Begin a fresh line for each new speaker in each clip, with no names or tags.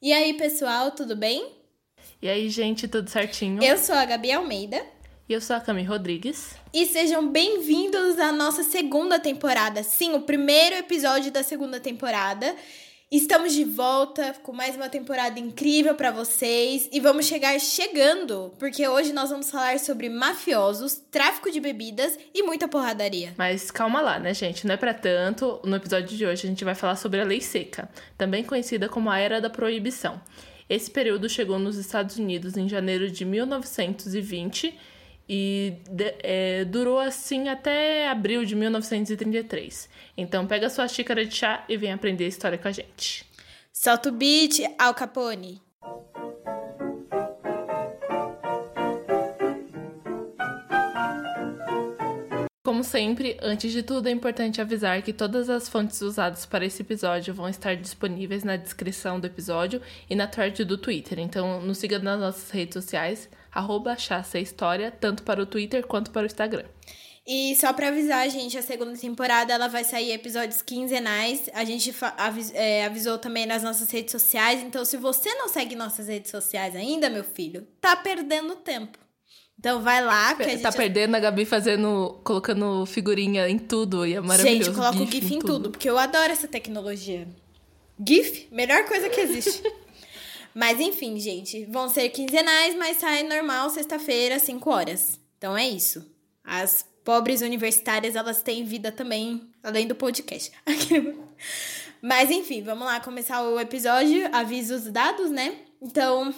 E aí, pessoal, tudo bem?
E aí, gente, tudo certinho?
Eu sou a Gabi Almeida.
E eu sou a Cami Rodrigues.
E sejam bem-vindos à nossa segunda temporada. Sim, o primeiro episódio da segunda temporada. Estamos de volta com mais uma temporada incrível para vocês e vamos chegar chegando, porque hoje nós vamos falar sobre mafiosos, tráfico de bebidas e muita porradaria.
Mas calma lá, né, gente? Não é para tanto. No episódio de hoje a gente vai falar sobre a Lei Seca, também conhecida como a Era da Proibição. Esse período chegou nos Estados Unidos em janeiro de 1920 e de, é, durou assim até abril de 1933. Então pega sua xícara de chá e vem aprender história com a gente.
Solta o beat, Al Capone.
Como sempre, antes de tudo é importante avisar que todas as fontes usadas para esse episódio vão estar disponíveis na descrição do episódio e na thread do Twitter. Então, nos siga nas nossas redes sociais, arroba História, tanto para o Twitter quanto para o Instagram.
E só pra avisar, gente, a segunda temporada ela vai sair episódios quinzenais. A gente avis é, avisou também nas nossas redes sociais. Então, se você não segue nossas redes sociais ainda, meu filho, tá perdendo tempo. Então vai lá, que a gente...
Tá perdendo a Gabi fazendo, colocando figurinha em tudo e é maravilhoso.
Gente, eu coloco GIF, GIF em, tudo. tudo, porque eu adoro essa tecnologia. GIF, melhor coisa que existe. Mas enfim, gente, vão ser quinzenais, mas sai normal sexta-feira, 5 horas. Então é isso. As pobres universitárias, elas têm vida também, além do podcast. mas enfim, vamos lá começar o episódio. Avisos dados, né? Então,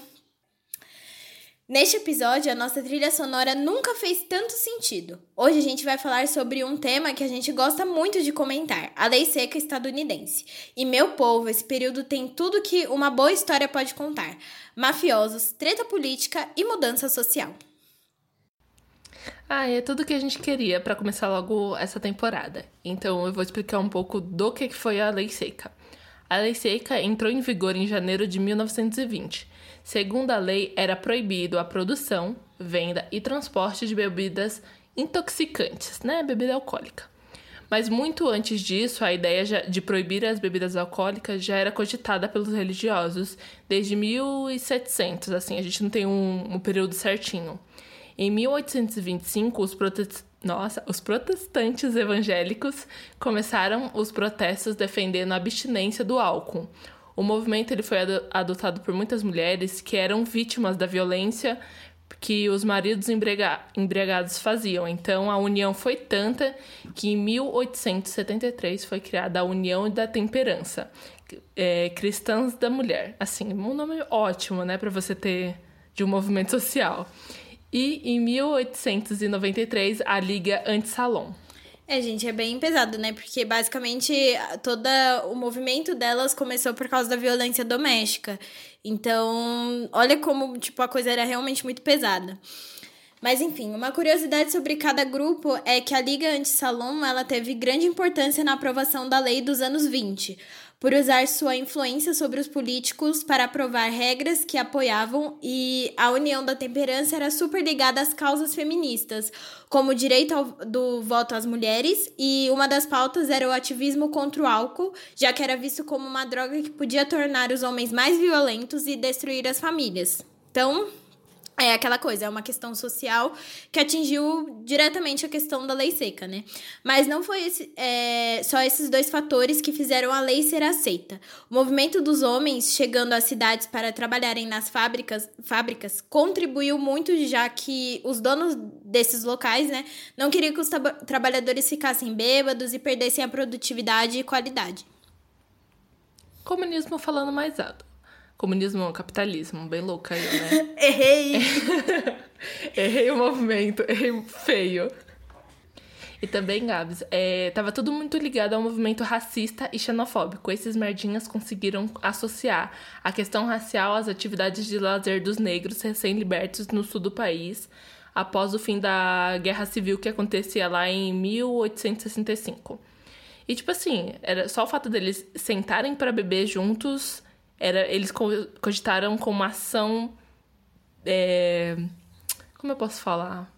Neste episódio, a nossa trilha sonora nunca fez tanto sentido. Hoje a gente vai falar sobre um tema que a gente gosta muito de comentar, a lei seca estadunidense. E meu povo, esse período tem tudo que uma boa história pode contar: mafiosos, treta política e mudança social.
Ah, é tudo que a gente queria para começar logo essa temporada. Então eu vou explicar um pouco do que foi a lei seca. A lei seca entrou em vigor em janeiro de 1920 Segundo a lei, era proibido a produção, venda e transporte de bebidas intoxicantes, né? Bebida alcoólica. Mas muito antes disso, a ideia de proibir as bebidas alcoólicas já era cogitada pelos religiosos desde 1700, assim, a gente não tem um, um período certinho. Em 1825, os, protest... Nossa, os protestantes evangélicos começaram os protestos defendendo a abstinência do álcool, o movimento ele foi adotado por muitas mulheres que eram vítimas da violência que os maridos embriagados faziam. Então a união foi tanta que em 1873 foi criada a União da Temperança, é, Cristãs da Mulher. Assim, um nome ótimo, né, para você ter de um movimento social. E em 1893 a Liga Anti-Salom.
É, gente, é bem pesado, né? Porque basicamente todo o movimento delas começou por causa da violência doméstica. Então, olha como, tipo, a coisa era realmente muito pesada. Mas enfim, uma curiosidade sobre cada grupo é que a Liga Anti-Salom ela teve grande importância na aprovação da lei dos anos 20, por usar sua influência sobre os políticos para aprovar regras que apoiavam e a União da Temperança era super ligada às causas feministas, como o direito ao, do voto às mulheres, e uma das pautas era o ativismo contra o álcool, já que era visto como uma droga que podia tornar os homens mais violentos e destruir as famílias. Então, é aquela coisa, é uma questão social que atingiu diretamente a questão da lei seca, né? Mas não foi esse, é, só esses dois fatores que fizeram a lei ser aceita. O movimento dos homens chegando às cidades para trabalharem nas fábricas, fábricas contribuiu muito, já que os donos desses locais, né, não queriam que os trabalhadores ficassem bêbados e perdessem a produtividade e qualidade.
Comunismo falando mais alto. Comunismo ou capitalismo, bem louca eu, né?
errei!
errei o movimento, errei feio. E também, Gabs, é, tava tudo muito ligado ao movimento racista e xenofóbico. Esses merdinhas conseguiram associar a questão racial às atividades de lazer dos negros recém-libertos no sul do país, após o fim da guerra civil que acontecia lá em 1865. E, tipo assim, era só o fato deles sentarem para beber juntos era, eles cogitaram com uma ação. É, como eu posso falar?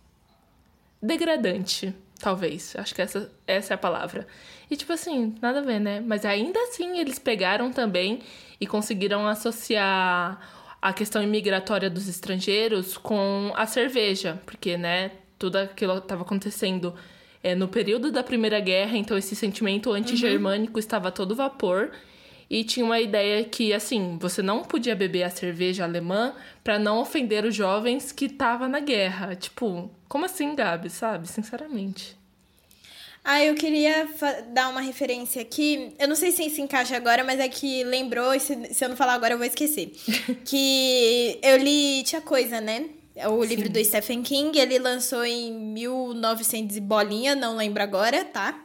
Degradante. talvez. Acho que essa, essa é a palavra. E, tipo assim, nada a ver, né? Mas ainda assim, eles pegaram também e conseguiram associar a questão imigratória dos estrangeiros com a cerveja. Porque, né, tudo aquilo estava acontecendo é, no período da Primeira Guerra, então esse sentimento anti-germânico uhum. estava a todo vapor. E tinha uma ideia que, assim, você não podia beber a cerveja alemã para não ofender os jovens que estavam na guerra. Tipo, como assim, Gabi, sabe? Sinceramente.
Ah, eu queria dar uma referência aqui. Eu não sei se se encaixa agora, mas é que lembrou, e se, se eu não falar agora eu vou esquecer. que eu li Tinha Coisa, né? O livro Sim. do Stephen King, ele lançou em 1900 e bolinha, não lembro agora, tá?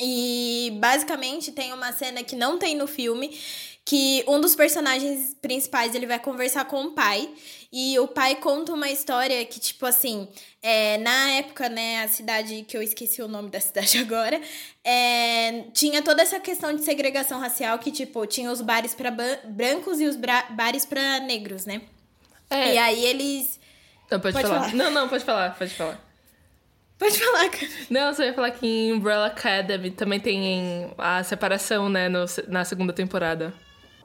E basicamente tem uma cena que não tem no filme, que um dos personagens principais ele vai conversar com o pai e o pai conta uma história que tipo assim é, na época né a cidade que eu esqueci o nome da cidade agora é, tinha toda essa questão de segregação racial que tipo tinha os bares para brancos e os bares para negros né é. e aí eles
não pode, pode falar. falar não não pode falar pode falar
Pode falar, cara.
Não, só ia falar que em Umbrella Academy também tem a separação, né, no, na segunda temporada.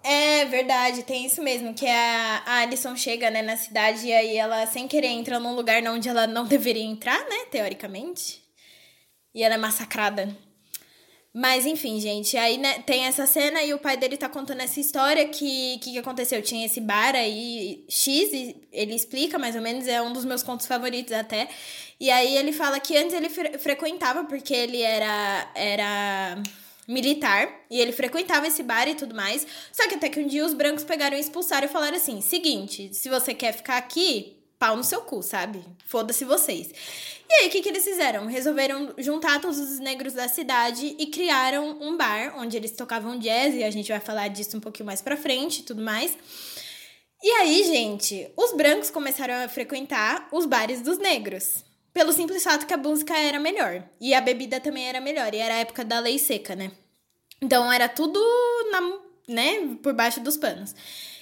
É verdade, tem isso mesmo, que a, a Alison chega, né, na cidade e aí ela, sem querer, entra num lugar onde ela não deveria entrar, né, teoricamente. E ela é massacrada. Mas enfim, gente, aí né, tem essa cena e o pai dele tá contando essa história que que, que aconteceu. Tinha esse bar aí, X, ele explica mais ou menos, é um dos meus contos favoritos até. E aí ele fala que antes ele fre frequentava, porque ele era, era militar, e ele frequentava esse bar e tudo mais. Só que até que um dia os brancos pegaram e expulsaram e falaram assim: seguinte, se você quer ficar aqui, pau no seu cu, sabe? Foda-se vocês. E aí, o que, que eles fizeram? Resolveram juntar todos os negros da cidade e criaram um bar onde eles tocavam jazz, e a gente vai falar disso um pouquinho mais pra frente e tudo mais. E aí, gente, os brancos começaram a frequentar os bares dos negros. Pelo simples fato que a música era melhor. E a bebida também era melhor. E era a época da lei seca, né? Então era tudo na, né, por baixo dos panos.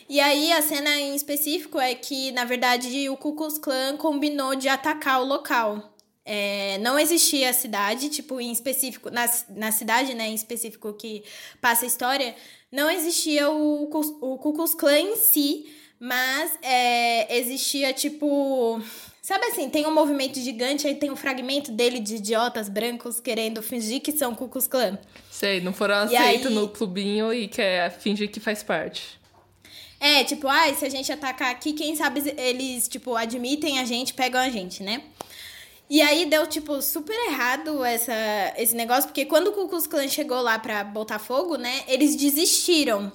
E aí a cena em específico é que, na verdade, o Ku Klux Klan combinou de atacar o local. É, não existia a cidade, tipo, em específico, na, na cidade, né, em específico que passa a história, não existia o, o Ku Klux Klan em si, mas é, existia, tipo... Sabe assim, tem um movimento gigante, aí tem um fragmento dele de idiotas brancos querendo fingir que são Ku Klux Klan.
Sei, não foram aceitos aí... no clubinho e quer fingir que faz parte.
É, tipo, ah, se a gente atacar aqui, quem sabe eles, tipo, admitem a gente, pegam a gente, né? E aí deu, tipo, super errado essa, esse negócio, porque quando o Ku Klux Klan chegou lá pra botar fogo, né, eles desistiram.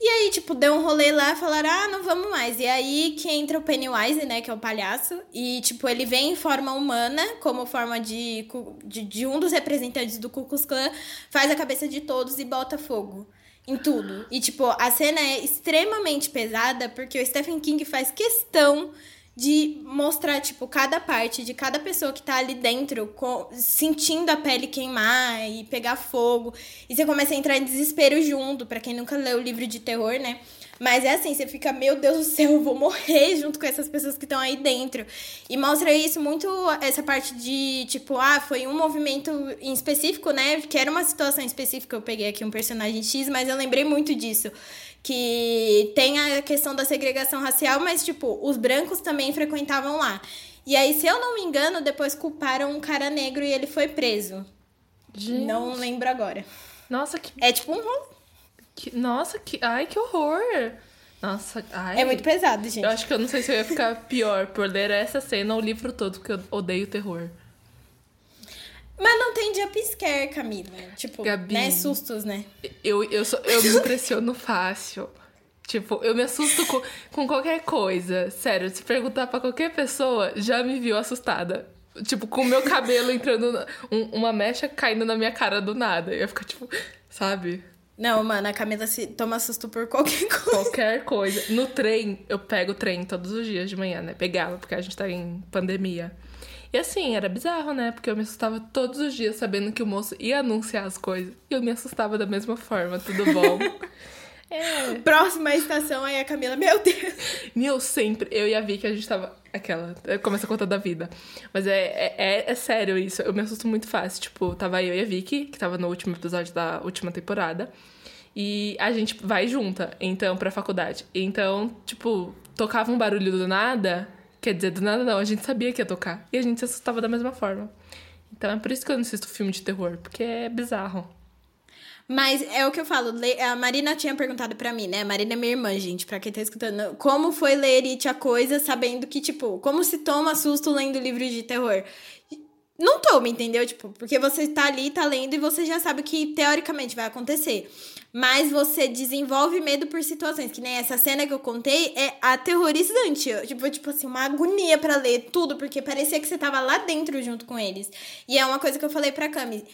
E aí, tipo, deu um rolê lá falaram, ah, não vamos mais. E aí que entra o Pennywise, né, que é o palhaço. E, tipo, ele vem em forma humana, como forma de, de, de um dos representantes do Ku Klux Klan, faz a cabeça de todos e bota fogo em tudo. E, tipo, a cena é extremamente pesada, porque o Stephen King faz questão de mostrar, tipo, cada parte de cada pessoa que tá ali dentro, com, sentindo a pele queimar e pegar fogo. E você começa a entrar em desespero junto, para quem nunca leu o livro de terror, né? Mas é assim, você fica, meu Deus do céu, eu vou morrer junto com essas pessoas que estão aí dentro. E mostra isso muito, essa parte de, tipo, ah, foi um movimento em específico, né? Que era uma situação específica, eu peguei aqui um personagem X, mas eu lembrei muito disso que tem a questão da segregação racial, mas, tipo, os brancos também frequentavam lá. E aí, se eu não me engano, depois culparam um cara negro e ele foi preso. Gente. Não lembro agora.
Nossa, que.
É tipo um.
Que... Nossa, que. Ai, que horror! Nossa, ai.
É muito pesado, gente.
Eu acho que eu não sei se eu ia ficar pior por ler essa cena ou o livro todo, porque eu odeio terror.
Mas não tem jumpscare, Camila. Tipo, Gabi, né? Sustos, né?
Eu, eu, sou, eu me impressiono fácil. Tipo, eu me assusto com, com qualquer coisa. Sério, se perguntar pra qualquer pessoa, já me viu assustada. Tipo, com o meu cabelo entrando. Na, um, uma mecha caindo na minha cara do nada. Eu fico tipo, sabe?
Não, mano, a Camila se toma susto por qualquer coisa.
Qualquer coisa. No trem, eu pego o trem todos os dias de manhã, né? Pegava, porque a gente tá em pandemia. E assim, era bizarro, né? Porque eu me assustava todos os dias sabendo que o moço ia anunciar as coisas. E eu me assustava da mesma forma, tudo bom. É.
Próxima estação, aí a Camila, meu Deus.
Meu, sempre. Eu e a Vicky, a gente tava. Aquela. Começa a conta da vida. Mas é, é, é, é sério isso. Eu me assusto muito fácil. Tipo, tava eu e a Vicky, que tava no último episódio da última temporada. E a gente vai junta, então, pra faculdade. Então, tipo, tocava um barulho do nada. Quer dizer, do nada não, a gente sabia que ia tocar. E a gente se assustava da mesma forma. Então é por isso que eu não assisto filme de terror, porque é bizarro.
Mas é o que eu falo, a Marina tinha perguntado para mim, né? A Marina é minha irmã, gente, pra quem tá escutando. Como foi ler It a Coisa, sabendo que, tipo, como se toma susto lendo livros de terror? Não toma, entendeu? Tipo, porque você tá ali, tá lendo e você já sabe que teoricamente vai acontecer. Mas você desenvolve medo por situações. Que nem essa cena que eu contei é aterrorizante. Tipo, tipo assim, uma agonia para ler tudo, porque parecia que você tava lá dentro junto com eles. E é uma coisa que eu falei pra Cami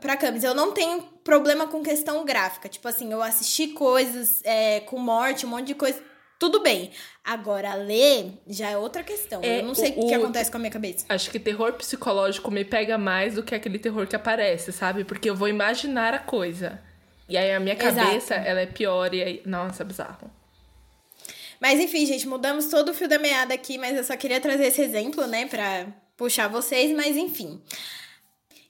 pra Camis, eu não tenho problema com questão gráfica. Tipo assim, eu assisti coisas é, com morte, um monte de coisa. Tudo bem. Agora, ler já é outra questão. É, eu não sei o, que acontece com a minha cabeça.
Acho que terror psicológico me pega mais do que aquele terror que aparece, sabe? Porque eu vou imaginar a coisa. E aí a minha cabeça, Exato. ela é pior e aí... Nossa, é bizarro.
Mas enfim, gente, mudamos todo o fio da meada aqui, mas eu só queria trazer esse exemplo, né, pra puxar vocês, mas enfim.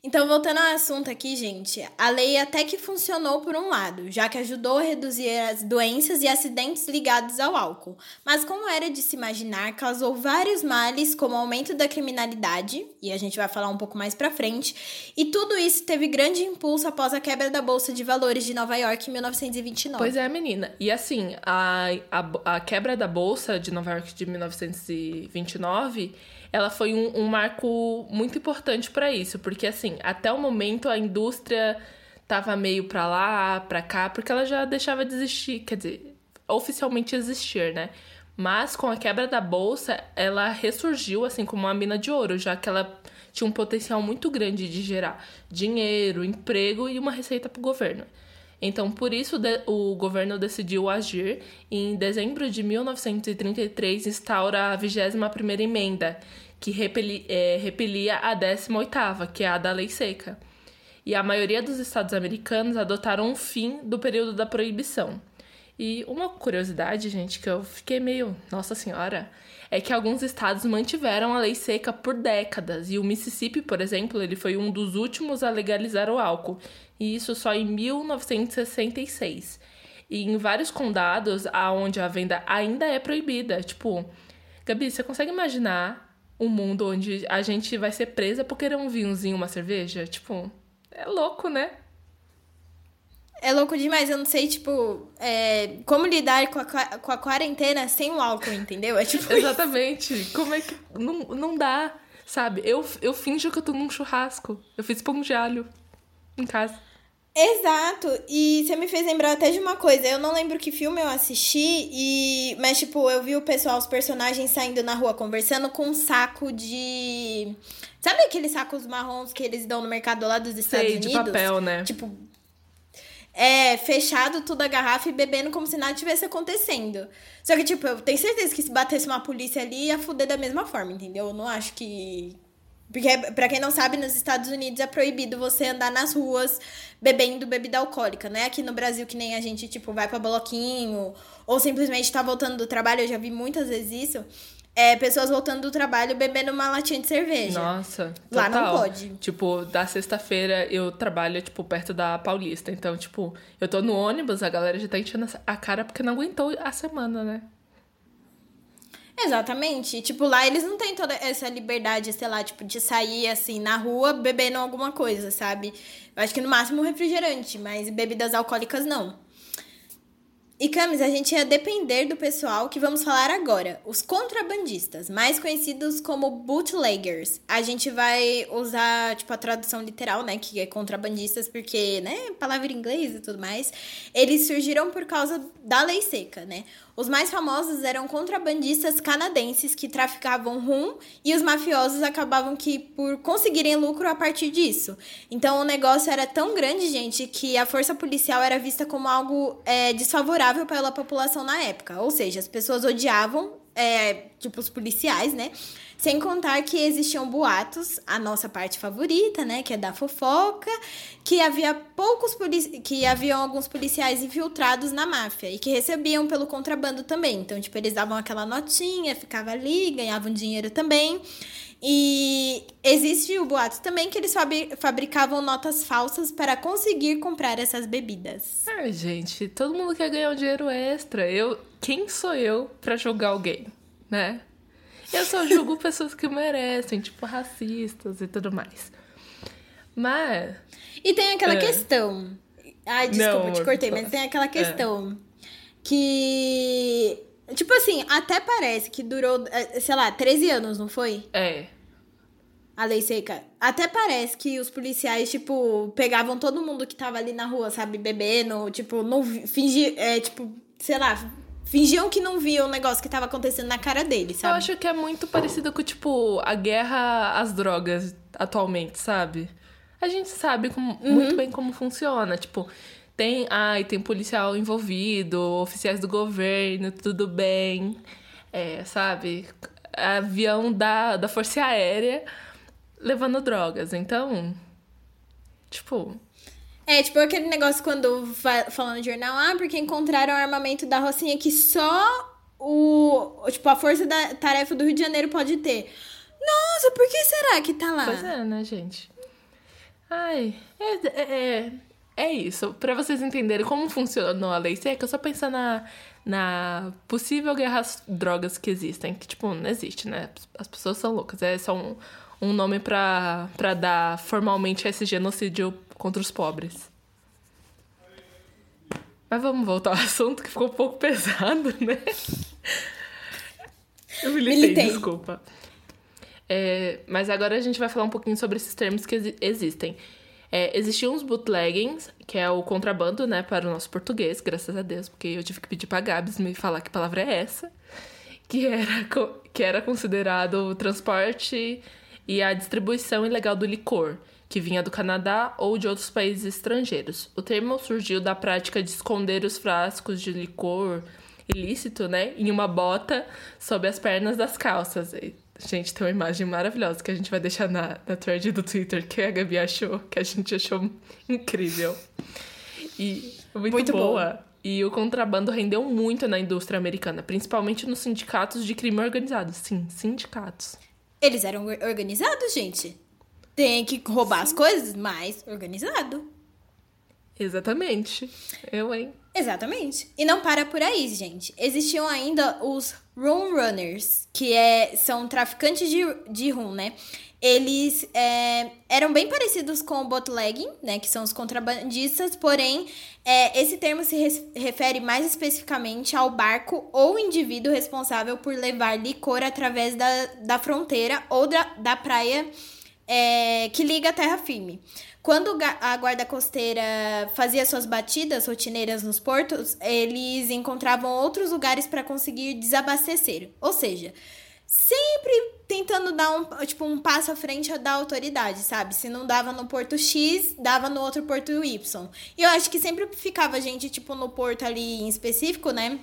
Então, voltando ao assunto aqui, gente, a lei até que funcionou por um lado, já que ajudou a reduzir as doenças e acidentes ligados ao álcool. Mas, como era de se imaginar, causou vários males, como aumento da criminalidade, e a gente vai falar um pouco mais pra frente, e tudo isso teve grande impulso após a quebra da Bolsa de Valores de Nova York em 1929.
Pois é, menina. E assim, a, a, a quebra da Bolsa de Nova York de 1929 ela foi um, um marco muito importante para isso, porque assim, até o momento a indústria tava meio para lá, para cá, porque ela já deixava de existir, quer dizer, oficialmente existir, né? Mas com a quebra da bolsa, ela ressurgiu assim como uma mina de ouro, já que ela tinha um potencial muito grande de gerar dinheiro, emprego e uma receita para o governo. Então, por isso, o governo decidiu agir e, em dezembro de 1933, instaura a 21ª emenda, que repeli, é, repelia a 18ª, que é a da Lei Seca. E a maioria dos estados americanos adotaram um fim do período da proibição. E uma curiosidade, gente, que eu fiquei meio, nossa senhora, é que alguns estados mantiveram a lei seca por décadas, e o Mississippi, por exemplo, ele foi um dos últimos a legalizar o álcool, e isso só em 1966. E em vários condados aonde a venda ainda é proibida, tipo, Gabi, você consegue imaginar um mundo onde a gente vai ser presa por querer um vinhozinho, uma cerveja? Tipo, é louco, né?
É louco demais, eu não sei, tipo, é, como lidar com a, com a quarentena sem o álcool, entendeu? É tipo.
Exatamente. Como é que. Não, não dá, sabe? Eu, eu finjo que eu tô num churrasco. Eu fiz pão de alho em casa.
Exato, e você me fez lembrar até de uma coisa. Eu não lembro que filme eu assisti, e mas, tipo, eu vi o pessoal, os personagens saindo na rua conversando com um saco de. Sabe aqueles sacos marrons que eles dão no mercado lá dos Estados
Sei,
Unidos?
de papel, né?
Tipo, é, fechado tudo a garrafa e bebendo como se nada tivesse acontecendo. Só que, tipo, eu tenho certeza que se batesse uma polícia ali, ia fuder da mesma forma, entendeu? Eu não acho que. Porque, pra quem não sabe, nos Estados Unidos é proibido você andar nas ruas bebendo bebida alcoólica, né? Aqui no Brasil, que nem a gente, tipo, vai pra bloquinho, ou simplesmente tá voltando do trabalho, eu já vi muitas vezes isso é, pessoas voltando do trabalho bebendo uma latinha de cerveja.
Nossa.
Lá não pode.
Tipo, da sexta-feira eu trabalho, tipo, perto da Paulista. Então, tipo, eu tô no ônibus, a galera já tá enchendo a cara porque não aguentou a semana, né?
Exatamente. Tipo, lá eles não têm toda essa liberdade, sei lá, tipo, de sair assim na rua bebendo alguma coisa, sabe? Eu acho que no máximo um refrigerante, mas bebidas alcoólicas não. E Camis, a gente ia depender do pessoal que vamos falar agora, os contrabandistas, mais conhecidos como bootleggers. A gente vai usar, tipo, a tradução literal, né, que é contrabandistas, porque, né, palavra em inglês e tudo mais. Eles surgiram por causa da lei seca, né? Os mais famosos eram contrabandistas canadenses que traficavam rum e os mafiosos acabavam que por conseguirem lucro a partir disso. Então o negócio era tão grande, gente, que a força policial era vista como algo é, desfavorável pela população na época. Ou seja, as pessoas odiavam é, tipo, os policiais, né? Sem contar que existiam boatos, a nossa parte favorita, né, que é da fofoca, que havia poucos que haviam alguns policiais infiltrados na máfia e que recebiam pelo contrabando também. Então, tipo, eles davam aquela notinha, ficava ali, ganhavam dinheiro também. E existe o boato também que eles fabricavam notas falsas para conseguir comprar essas bebidas.
Ai, gente, todo mundo quer ganhar um dinheiro extra. Eu, quem sou eu para julgar alguém, né? Eu só julgo pessoas que merecem, tipo racistas e tudo mais. Mas.
E tem aquela é. questão. Ai, desculpa, Não, te cortei, mas tem aquela é. questão é. que. Tipo assim, até parece que durou, é, sei lá, 13 anos, não foi?
É.
A lei seca. Até parece que os policiais, tipo, pegavam todo mundo que tava ali na rua, sabe, bebendo, tipo, não fingir, é, tipo, sei lá, fingiam que não viam o negócio que tava acontecendo na cara deles, sabe?
Eu acho que é muito parecido com, tipo, a guerra às drogas atualmente, sabe? A gente sabe como, uhum. muito bem como funciona. Tipo, tem. Ai, tem policial envolvido, oficiais do governo, tudo bem. É, sabe? Avião da, da Força Aérea levando drogas. Então. Tipo.
É, tipo aquele negócio quando falando no jornal, ah, porque encontraram armamento da Rocinha que só o. Tipo, a Força da Tarefa do Rio de Janeiro pode ter. Nossa, por que será que tá lá?
Pois é, né, gente? Ai, é, é, é, é isso. Pra vocês entenderem como funcionou a lei seca, eu só pensar na, na possível guerra às drogas que existem. Que, tipo, não existe, né? As pessoas são loucas. É só um, um nome pra dar formalmente esse genocídio contra os pobres. Mas vamos voltar ao assunto que ficou um pouco pesado, né? Eu militei, militei. desculpa. É, mas agora a gente vai falar um pouquinho sobre esses termos que existem. É, existiam os bootleggings, que é o contrabando, né, para o nosso português, graças a Deus, porque eu tive que pedir para Gabs me falar que palavra é essa, que era, que era considerado o transporte e a distribuição ilegal do licor que vinha do Canadá ou de outros países estrangeiros. O termo surgiu da prática de esconder os frascos de licor ilícito, né, em uma bota sob as pernas das calças. E, gente, tem uma imagem maravilhosa que a gente vai deixar na, na thread do Twitter que a Gabi achou, que a gente achou incrível. E muito, muito boa. Bom. E o contrabando rendeu muito na indústria americana, principalmente nos sindicatos de crime organizado. Sim, sindicatos.
Eles eram organizados, gente tem que roubar Sim. as coisas, mas organizado.
Exatamente. Eu, hein?
Exatamente. E não para por aí, gente. Existiam ainda os room runners, que é, são traficantes de, de rum, né? Eles é, eram bem parecidos com o bootlegging, né? Que são os contrabandistas, porém, é, esse termo se refere mais especificamente ao barco ou indivíduo responsável por levar licor através da, da fronteira ou da, da praia é, que liga a terra firme. Quando a guarda costeira fazia suas batidas rotineiras nos portos, eles encontravam outros lugares para conseguir desabastecer. Ou seja, sempre tentando dar um, tipo, um passo à frente da autoridade, sabe? Se não dava no porto X, dava no outro porto Y. E eu acho que sempre ficava gente, tipo, no porto ali em específico, né?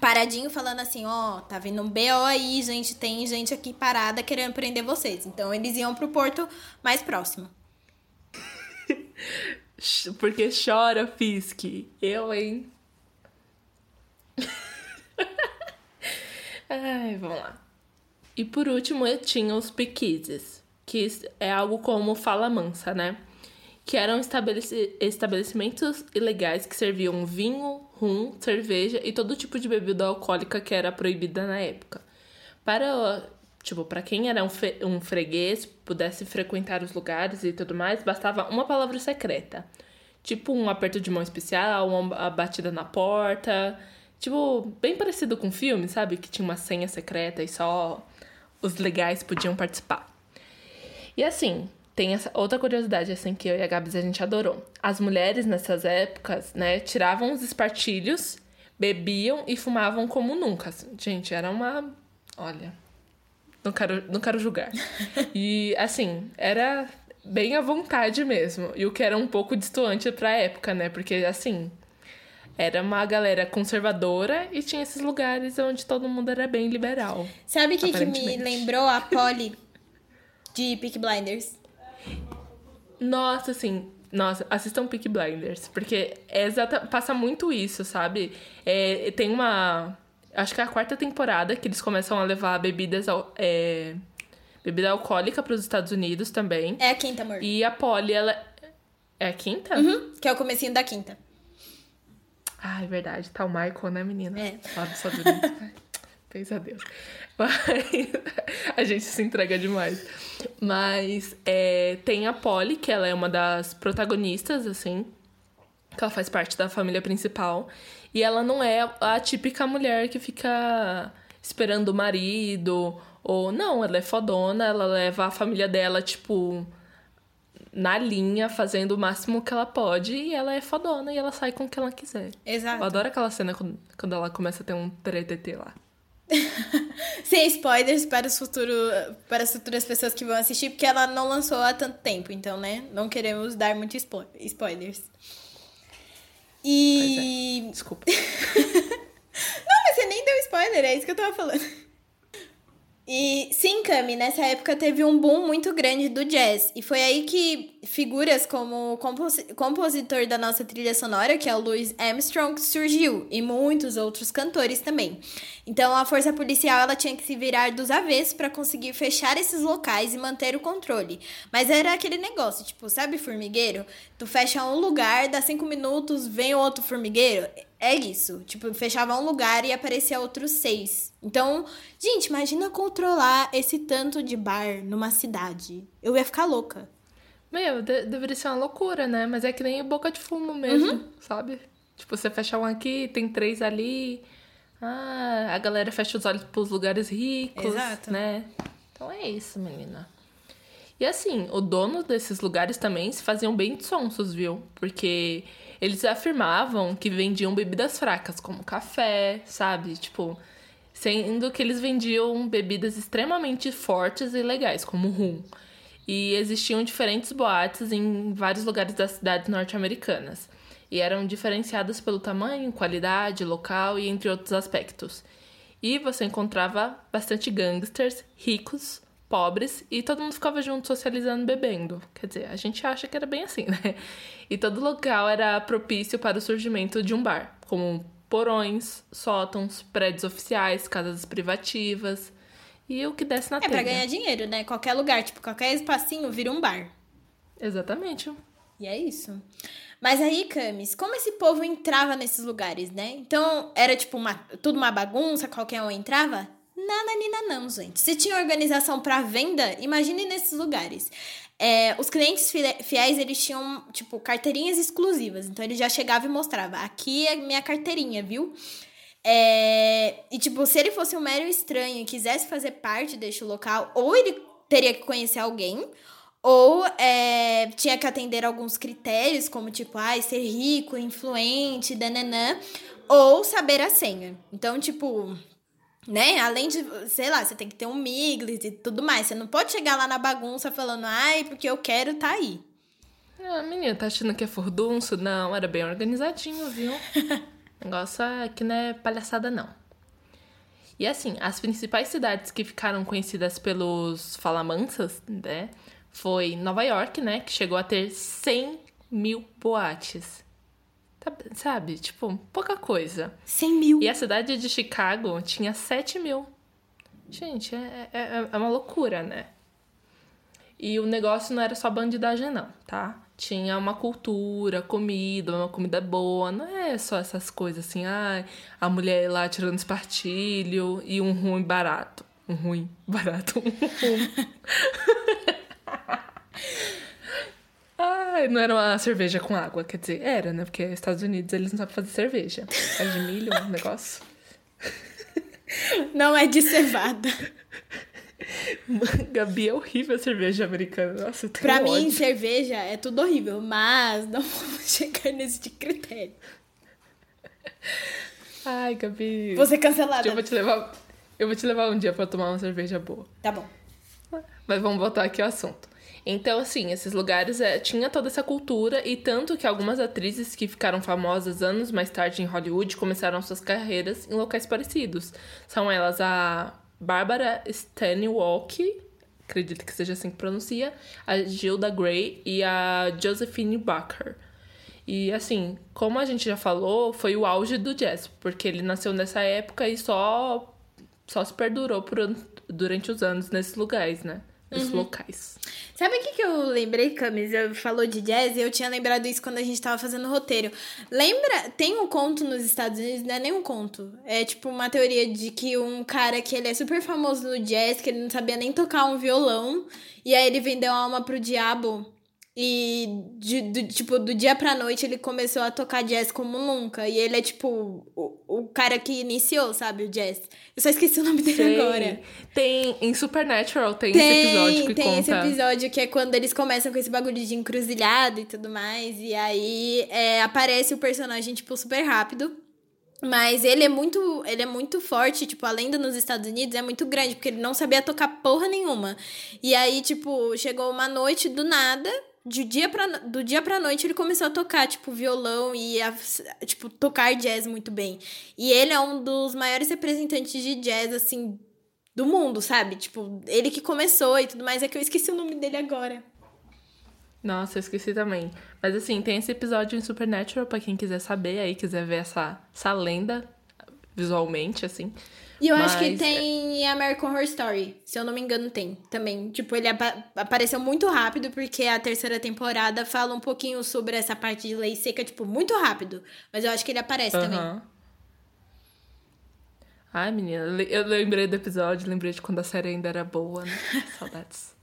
paradinho falando assim, ó, oh, tá vindo um BO aí, gente, tem gente aqui parada querendo prender vocês. Então eles iam pro porto mais próximo.
Porque chora, Fisk. Eu, hein? Ai, vamos lá. E por último, eu tinha os pequises, que é algo como fala mansa, né? Que eram estabelecimentos ilegais que serviam vinho, rum, cerveja e todo tipo de bebida alcoólica que era proibida na época. Para, tipo, para quem era um, um freguês, pudesse frequentar os lugares e tudo mais, bastava uma palavra secreta. Tipo um aperto de mão especial, uma batida na porta. Tipo, bem parecido com filme, sabe? Que tinha uma senha secreta e só os legais podiam participar. E assim, tem essa outra curiosidade, assim, que eu e a Gabs a gente adorou. As mulheres nessas épocas, né, tiravam os espartilhos, bebiam e fumavam como nunca. Gente, era uma. Olha. Não quero, não quero julgar. E, assim, era bem à vontade mesmo. E o que era um pouco distoante pra época, né? Porque, assim. Era uma galera conservadora e tinha esses lugares onde todo mundo era bem liberal.
Sabe o que, que me lembrou a Polly de Peak Blinders?
Nossa, assim, nossa, assistam Peak Blinders, porque é exata, passa muito isso, sabe? É, tem uma. Acho que é a quarta temporada que eles começam a levar bebidas é, bebida alcoólica para os Estados Unidos também.
É a quinta, amor.
E a Polly, ela. É a quinta?
Uhum, que é o comecinho da quinta.
Ah, é verdade. Tá o Michael, né, menina?
É.
Lá dos Estados Unidos. Ai, Pensa a Deus. Mas a gente se entrega demais. Mas é, tem a Polly, que ela é uma das protagonistas, assim. Que ela faz parte da família principal. E ela não é a típica mulher que fica esperando o marido. Ou não, ela é fodona, ela leva a família dela, tipo, na linha, fazendo o máximo que ela pode. E ela é fodona e ela sai com o que ela quiser.
Exato.
Eu adoro aquela cena quando, quando ela começa a ter um TTT lá.
Sem spoilers para, os futuro, para as futuras pessoas que vão assistir, porque ela não lançou há tanto tempo, então, né? Não queremos dar muitos spo spoilers. E.
Desculpa.
Não, mas você nem deu spoiler, é isso que eu tava falando. E sim, Cami, nessa época teve um boom muito grande do jazz. E foi aí que figuras como o compos compositor da nossa trilha sonora, que é o Louis Armstrong, surgiu. E muitos outros cantores também. Então a força policial ela tinha que se virar dos avessos para conseguir fechar esses locais e manter o controle. Mas era aquele negócio, tipo, sabe formigueiro? Tu fecha um lugar, dá cinco minutos, vem outro formigueiro. É isso. Tipo, fechava um lugar e aparecia outros seis. Então, gente, imagina controlar esse tanto de bar numa cidade. Eu ia ficar louca.
Meu, de- deveria ser uma loucura, né? Mas é que nem boca de fumo mesmo,
Uhum.
sabe? Tipo, você fecha um aqui, tem três ali. Ah, a galera fecha os olhos pros lugares ricos,
Exato.
né? Então é isso, menina. E assim, o dono desses lugares também se faziam bem sonsos, viu? Porque eles afirmavam que vendiam bebidas fracas, como café, sabe? Tipo, sendo que eles vendiam bebidas extremamente fortes e legais, como rum. E existiam diferentes boates em vários lugares das cidades norte-americanas. E eram diferenciadas pelo tamanho, qualidade, local e entre outros aspectos. E você encontrava bastante gangsters, ricos, pobres, e todo mundo ficava junto socializando bebendo. Quer dizer, a gente acha que era bem assim, né? E todo local era propício para o surgimento de um bar, como porões, sótãos, prédios oficiais, casas privativas e o que desce na
É
telha.
pra ganhar dinheiro, né? Qualquer lugar, tipo, qualquer espacinho vira um bar.
Exatamente.
E é isso. Mas aí, Camis, como esse povo entrava nesses lugares, né? Então, era tipo uma, tudo uma bagunça, qualquer um entrava? Nada, Nina, não, gente. Se tinha organização pra venda, imagine nesses lugares. É, os clientes fiéis, eles tinham, tipo, carteirinhas exclusivas. Então, ele já chegava e mostrava. Aqui é minha carteirinha, viu? É, e, tipo, se ele fosse um mero estranho e quisesse fazer parte deste local, ou ele teria que conhecer alguém, ou é, tinha que atender alguns critérios, como, tipo, ai, ser rico, influente, dananã, ou saber a senha. Então, tipo, né? Além de, sei lá, você tem que ter um miglis e tudo mais. Você não pode chegar lá na bagunça falando, ai, porque eu quero tá aí.
Ah, menina, tá achando que é furdunço? Não, era bem organizadinho, viu? Negócio aqui não é palhaçada, não. E assim, as principais cidades que ficaram conhecidas pelos falamansas, né? Foi Nova York, né? Que chegou a ter 100 mil boates. Tá- Sabe? Tipo, pouca coisa.
100 mil.
E a cidade de Chicago tinha 7 mil. Gente, é, é, é uma loucura, né? E o negócio não era só bandidagem, não, tá? Tinha uma cultura, comida, uma comida boa. Não é só essas coisas assim, ai, a mulher lá tirando espartilho e um ruim barato. Um ruim barato. Um. Ai, não era uma cerveja com água, quer dizer, era, né? Porque Estados Unidos eles não sabem fazer cerveja. Faz de milho, um negócio.
Não é de cevada.
Gabi, é horrível a cerveja americana. Nossa, eu tenho
Pra mim,
ódio.
cerveja é tudo horrível, mas não vamos chegar nesse critério.
Ai, Gabi.
Você cancelada.
Eu vou te levar. Eu vou te levar um dia pra tomar uma cerveja boa.
Tá bom.
Mas vamos voltar aqui ao assunto. Então, assim, esses lugares é, tinha toda essa cultura e tanto que algumas atrizes que ficaram famosas anos mais tarde em Hollywood começaram suas carreiras em locais parecidos. São elas a Barbara Stanwyck, acredito que seja assim que pronuncia, a Gilda Gray e a Josephine Baker. E assim, como a gente já falou, foi o auge do jazz, porque ele nasceu nessa época e só só se perdurou por, durante os anos nesses lugares, né? Nesses uhum. locais.
Sabe o que, que eu lembrei, Camis? Eu falou de jazz e eu tinha lembrado isso quando a gente tava fazendo o roteiro. Lembra? Tem um conto nos Estados Unidos, não é nem um conto. É tipo uma teoria de que um cara que ele é super famoso no jazz, que ele não sabia nem tocar um violão, e aí ele vendeu a alma pro diabo. E, de, do, tipo, do dia pra noite ele começou a tocar jazz como nunca. E ele é, tipo, o, o cara que iniciou, sabe, o jazz. Eu só esqueci o nome dele agora.
Tem, em Supernatural tem, tem esse episódio que
tem
conta...
esse episódio que é quando eles começam com esse bagulho de encruzilhada e tudo mais. E aí é, aparece o personagem, tipo, super rápido. Mas ele é muito, ele é muito forte, tipo, a lenda nos Estados Unidos é muito grande, porque ele não sabia tocar porra nenhuma. E aí, tipo, chegou uma noite do nada, de dia pra, do dia pra noite ele começou a tocar, tipo, violão e, a, tipo, tocar jazz muito bem. E ele é um dos maiores representantes de jazz, assim, do mundo, sabe? Tipo, ele que começou e tudo mais. É que eu esqueci o nome dele agora.
Nossa, eu esqueci também. Mas, assim, tem esse episódio em Supernatural, pra quem quiser saber aí, quiser ver essa, essa lenda visualmente, assim.
E eu Mas... acho que tem American Horror Story, se eu não me engano, tem também. Tipo, ele apareceu muito rápido, porque a terceira temporada fala um pouquinho sobre essa parte de lei seca, tipo, muito rápido. Mas eu acho que ele aparece uhum. também.
Ai, menina, eu lembrei do episódio, lembrei de quando a série ainda era boa, né? Saudades.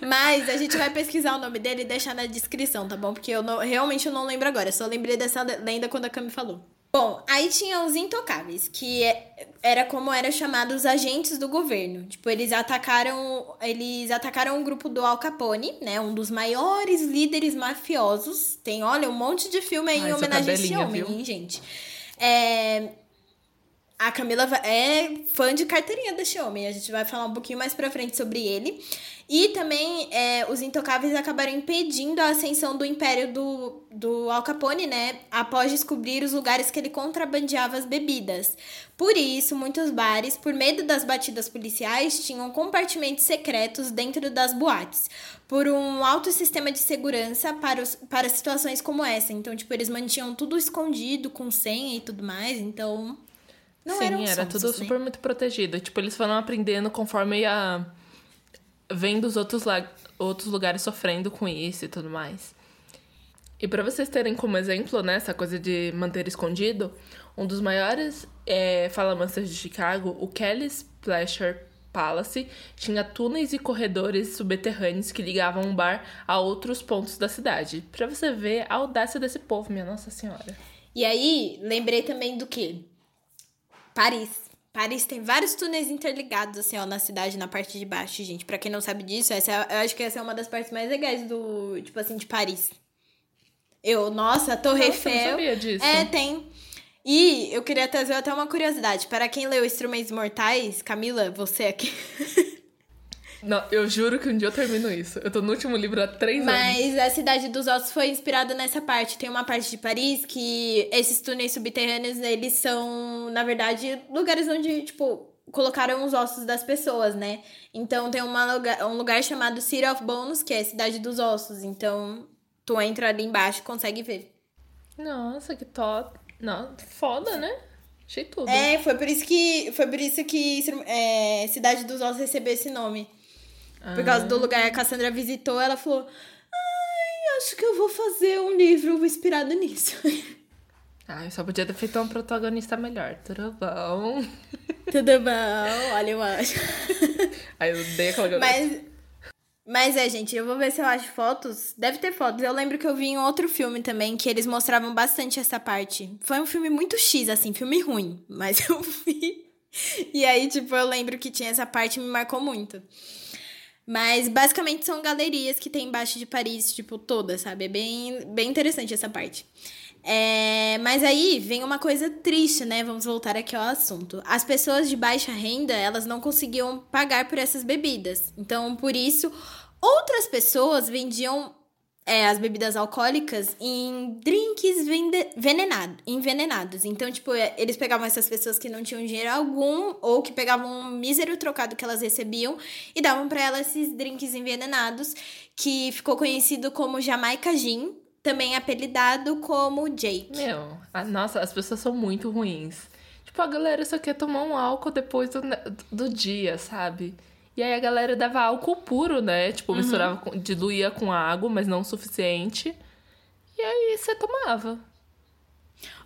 Mas a gente vai pesquisar o nome dele e deixar na descrição, tá bom? Porque eu não, realmente eu não lembro agora. Só lembrei dessa lenda quando a Cami falou. Bom, aí tinha os intocáveis, que é, era como eram chamados os agentes do governo. Tipo, eles atacaram, eles atacaram o grupo do Al Capone, né, um dos maiores líderes mafiosos. Tem, olha, um monte de filme aí em homenagem a esse homem, viu? hein, gente. É, a Camila é fã de carteirinha desse homem. A gente vai falar um pouquinho mais pra frente sobre ele. E também é, os intocáveis acabaram impedindo a ascensão do império do, do Al Capone, né? Após descobrir os lugares que ele contrabandeava as bebidas. Por isso, muitos bares, por medo das batidas policiais, tinham compartimentos secretos dentro das boates. Por um alto sistema de segurança para, os, para situações como essa. Então, tipo, eles mantinham tudo escondido, com senha e tudo mais. Então,
não Sim, era tudo né? super muito protegido. Tipo, eles foram aprendendo conforme ia vendo os outros, outros lugares sofrendo com isso e tudo mais. E para vocês terem como exemplo, né, essa coisa de manter escondido, um dos maiores é, falamanças de Chicago, o Kelly's Pleasure Palace, tinha túneis e corredores subterrâneos que ligavam um bar a outros pontos da cidade. Para você ver a audácia desse povo, minha Nossa Senhora.
E aí, lembrei também do que? Paris. Paris tem vários túneis interligados, assim, ó, na cidade, na parte de baixo, gente. Pra quem não sabe disso, essa é, eu acho que essa é uma das partes mais legais do, tipo assim, de Paris. Eu, nossa, a Torre nossa, Eiffel. Eu não
sabia disso.
É, tem. E eu queria trazer até uma curiosidade. Para quem leu Instrumentos Mortais, Camila, você aqui.
Não, eu juro que um dia eu termino isso. Eu tô no último livro há três
Mas
anos.
Mas a Cidade dos Ossos foi inspirada nessa parte. Tem uma parte de Paris que esses túneis subterrâneos, eles são, na verdade, lugares onde, tipo, colocaram os ossos das pessoas, né? Então tem uma lugar, um lugar chamado City of Bones, que é a Cidade dos Ossos. Então, tu entra ali embaixo e consegue ver.
Nossa, que top. Não, foda, né? Achei tudo.
É, foi por isso que, foi por isso que é, Cidade dos Ossos recebeu esse nome. Por causa do lugar que a Cassandra visitou, ela falou: Ai, acho que eu vou fazer um livro inspirado nisso.
Ah, eu só podia ter feito um protagonista melhor. Tudo bom?
Tudo bom, olha, eu acho.
Aí eu dei aquela
Mas, mas é, gente, eu vou ver se eu acho fotos. Deve ter fotos. Eu lembro que eu vi em outro filme também que eles mostravam bastante essa parte. Foi um filme muito X, assim, filme ruim, mas eu vi. E aí, tipo, eu lembro que tinha essa parte e me marcou muito. Mas basicamente são galerias que tem embaixo de Paris, tipo, todas, sabe? É bem, bem interessante essa parte. É, mas aí vem uma coisa triste, né? Vamos voltar aqui ao assunto. As pessoas de baixa renda, elas não conseguiam pagar por essas bebidas. Então, por isso, Outras pessoas vendiam é, as bebidas alcoólicas em drinks envenenado, envenenados. Então, tipo, é, eles pegavam essas pessoas que não tinham dinheiro algum ou que pegavam um mísero trocado que elas recebiam e davam para elas esses drinks envenenados, que ficou conhecido como Jamaica Gin, também apelidado como Jake.
Meu, a, nossa, as pessoas são muito ruins. Tipo, a galera só quer tomar um álcool depois do, do dia, sabe? E aí a galera dava álcool puro, né? Tipo, uhum. misturava, com, diluía com água, mas não o suficiente. E aí você tomava.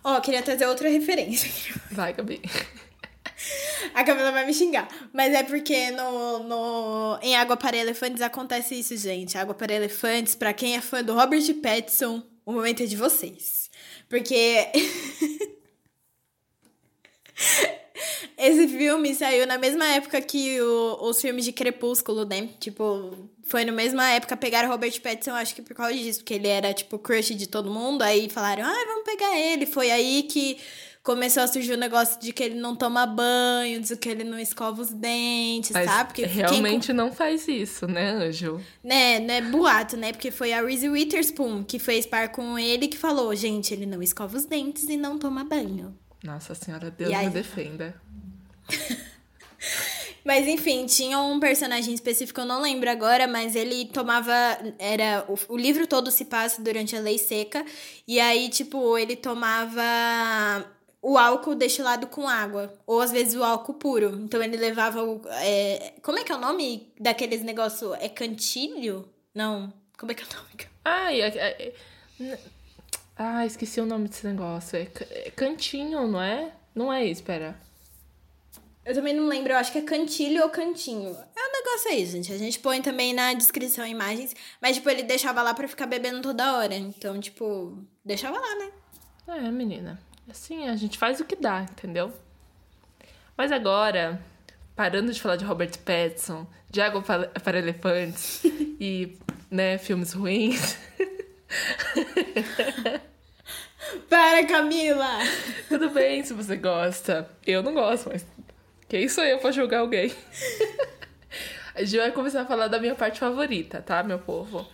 Ó, oh, queria trazer outra referência.
Vai, Gabi.
A Camila vai me xingar. Mas é porque no, no, em Água para Elefantes acontece isso, gente. Água para Elefantes, pra quem é fã do Robert Pattinson, o momento é de vocês. Porque. Esse filme saiu na mesma época que o, os filmes de Crepúsculo, né? Tipo, foi na mesma época pegaram Robert Pattinson, acho que por causa disso, porque ele era, tipo, crush de todo mundo. Aí falaram, ah, vamos pegar ele. Foi aí que começou a surgir o negócio de que ele não toma banho, de que ele não escova os dentes, Mas sabe? Porque
realmente quem... não faz isso, né, Anjo?
Né, né, boato, né? Porque foi a Reese Witherspoon que fez par com ele que falou, gente, ele não escova os dentes e não toma banho.
Nossa senhora, Deus aí... me defenda.
Mas enfim, tinha um personagem específico, eu não lembro agora, mas ele tomava. Era. O, o, livro todo se passa durante a lei seca. E aí, tipo, ele tomava o álcool destilado com água. Ou às vezes o álcool puro. Então ele levava o. É, como é que é o nome daqueles negócio? É cantilho? Não. Como é que é o nome?
Ah, é, é, ah esqueci o nome desse negócio. É, é cantinho, não é? Não é isso, pera.
Eu também não lembro, eu acho que é cantilho ou cantinho. É um negócio aí, gente. A gente põe também na descrição imagens. Mas, tipo, ele deixava lá pra ficar bebendo toda hora. Então, tipo, deixava lá, né?
É, menina. Assim, a gente faz o que dá, entendeu? Mas agora, parando de falar de Robert Pattinson, de Água para Elefantes e, né, filmes ruins.
para, Camila!
Tudo bem se você gosta. Eu não gosto, mas quem sou eu pra julgar alguém? a gente vai começar a falar da minha parte favorita, tá, meu povo?